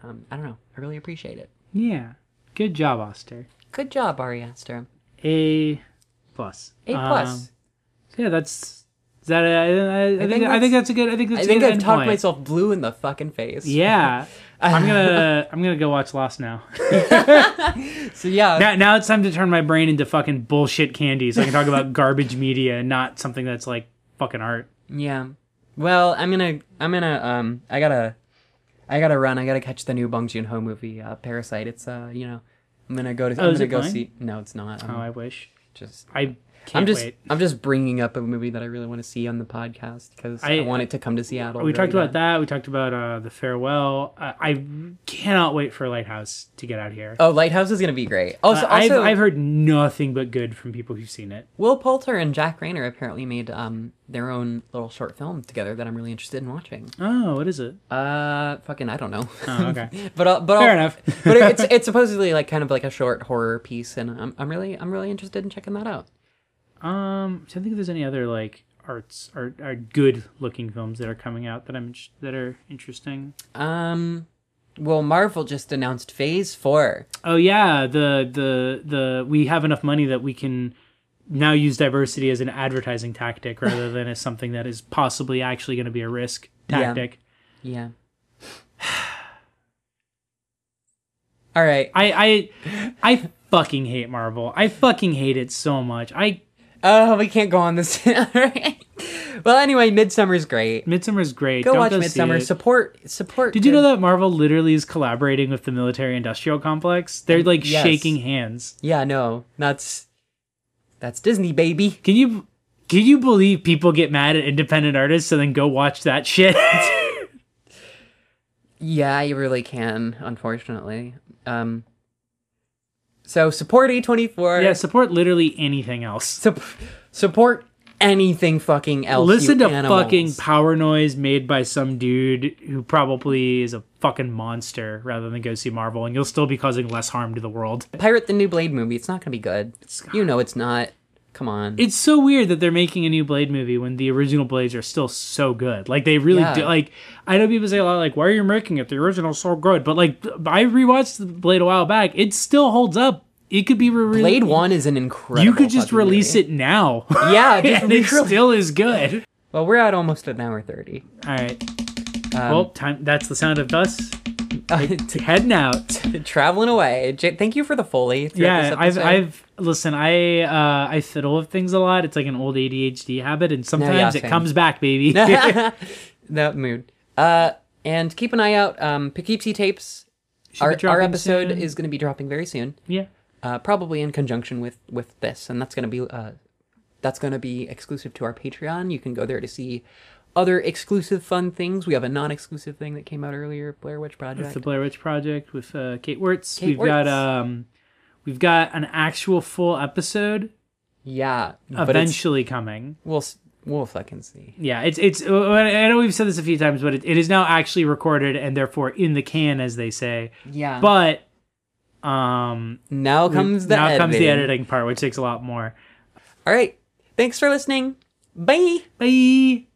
Um i don't know. I really appreciate it. Yeah, good job, Aster. Good job ari aster A plus. a Um, plus yeah, that's is that. A, I, I, I, think, think I think that's a good. I think that's i a think good i've talked myself blue in the fucking face Yeah, I'm gonna I'm gonna go watch Lost now. so yeah now. Now it's time to turn my brain into fucking bullshit candy, so I can talk about garbage media and not something that's like fucking art. Yeah. Well, I'm gonna, I'm gonna, um, I gotta, I gotta run. I gotta catch the new Bong Joon Ho movie, uh, Parasite. It's, uh, you know, I'm gonna go to, Oh, I'm is gonna it go fine? see. No, it's not. Oh, I'm I wish. just, I can't I'm just, wait. I'm just bringing up a movie that I really want to see on the podcast because I, I- want it to come to Seattle. We talked about that. We talked about uh, the farewell. I, I cannot wait for Lighthouse to get out here. Oh, Lighthouse is gonna be great. Also, Uh, I've, also, I've heard nothing but good from people who've seen it. Will Poulter and Jack Reynor apparently made um their own little short film together that I'm really interested in watching. Oh, what is it? Uh, fucking, I don't know. Oh, okay. but but Fair I'll- enough. but it's it's supposedly like kind of like a short horror piece, and I'm I'm really I'm really interested in checking that out. Um, so I think if there's any other like arts or, are good looking films that are coming out that I'm that are interesting. Um, well, Marvel just announced Phase Four. Oh yeah, the the the we have enough money that we can now use diversity as an advertising tactic rather than as something that is possibly actually going to be a risk tactic. Yeah. tactic. Yeah. All right. I I I fucking hate Marvel. I fucking hate it so much. I Oh, we can't go on this. All right. Well, anyway, Midsommar's great. Midsommar's great. Go Don't watch see Midsommar. it. Support support. Did you know that Marvel literally is collaborating with the military industrial complex? They're like Yes. shaking hands. Yeah, no, that's that's Disney, baby. Can you can you believe people get mad at independent artists and then go watch that shit? Yeah, you really can, unfortunately. Um, so support A24. yeah, support literally anything else. Sup- support anything fucking else. Listen to animals. fucking power noise made by some dude who probably is a fucking monster rather than go see Marvel, and you'll still be causing less harm to the world. Pirate the New Blade movie. It's not gonna be good. You know it's not. Come on. It's so weird that they're making a new Blade movie when the original Blades are still so good. Like they really Yeah. do. Like I know people say a lot like, "Why are you making it? The original's so good." But like I rewatched the Blade a while back. It still holds up. It could be re- Blade One is an incredible. You could just release movie. it now. Yeah, and it still is good. Well, we're at almost an hour thirty. All right. Um, well, time. That's the sound of us heading out. traveling away. J- thank you for the foley. Yeah, I've. I've listen. I uh, I fiddle with things a lot. It's like an old ADHD habit, and sometimes it comes back, baby. that mood. Uh, and keep an eye out. Um, Poughkeepsie tapes. Should Our, our episode soon. is going to be dropping very soon. yeah. uh, probably in conjunction with with this, and that's gonna be uh, that's gonna be exclusive to our Patreon. You can go there to see other exclusive fun things. We have a non-exclusive thing that came out earlier, Blair Witch Project. It's the Blair Witch Project with uh, Kate Wirtz. Kate we've got um, we've got an actual full episode yeah, eventually coming. we'll we'll fucking see. Yeah, it's it's. uh, I know we've said this a few times, but it, it is now actually recorded and therefore in the can, as they say. Yeah, But um, now comes the now editing. comes the editing part, which takes a lot more. All right, thanks for listening. Bye. Bye.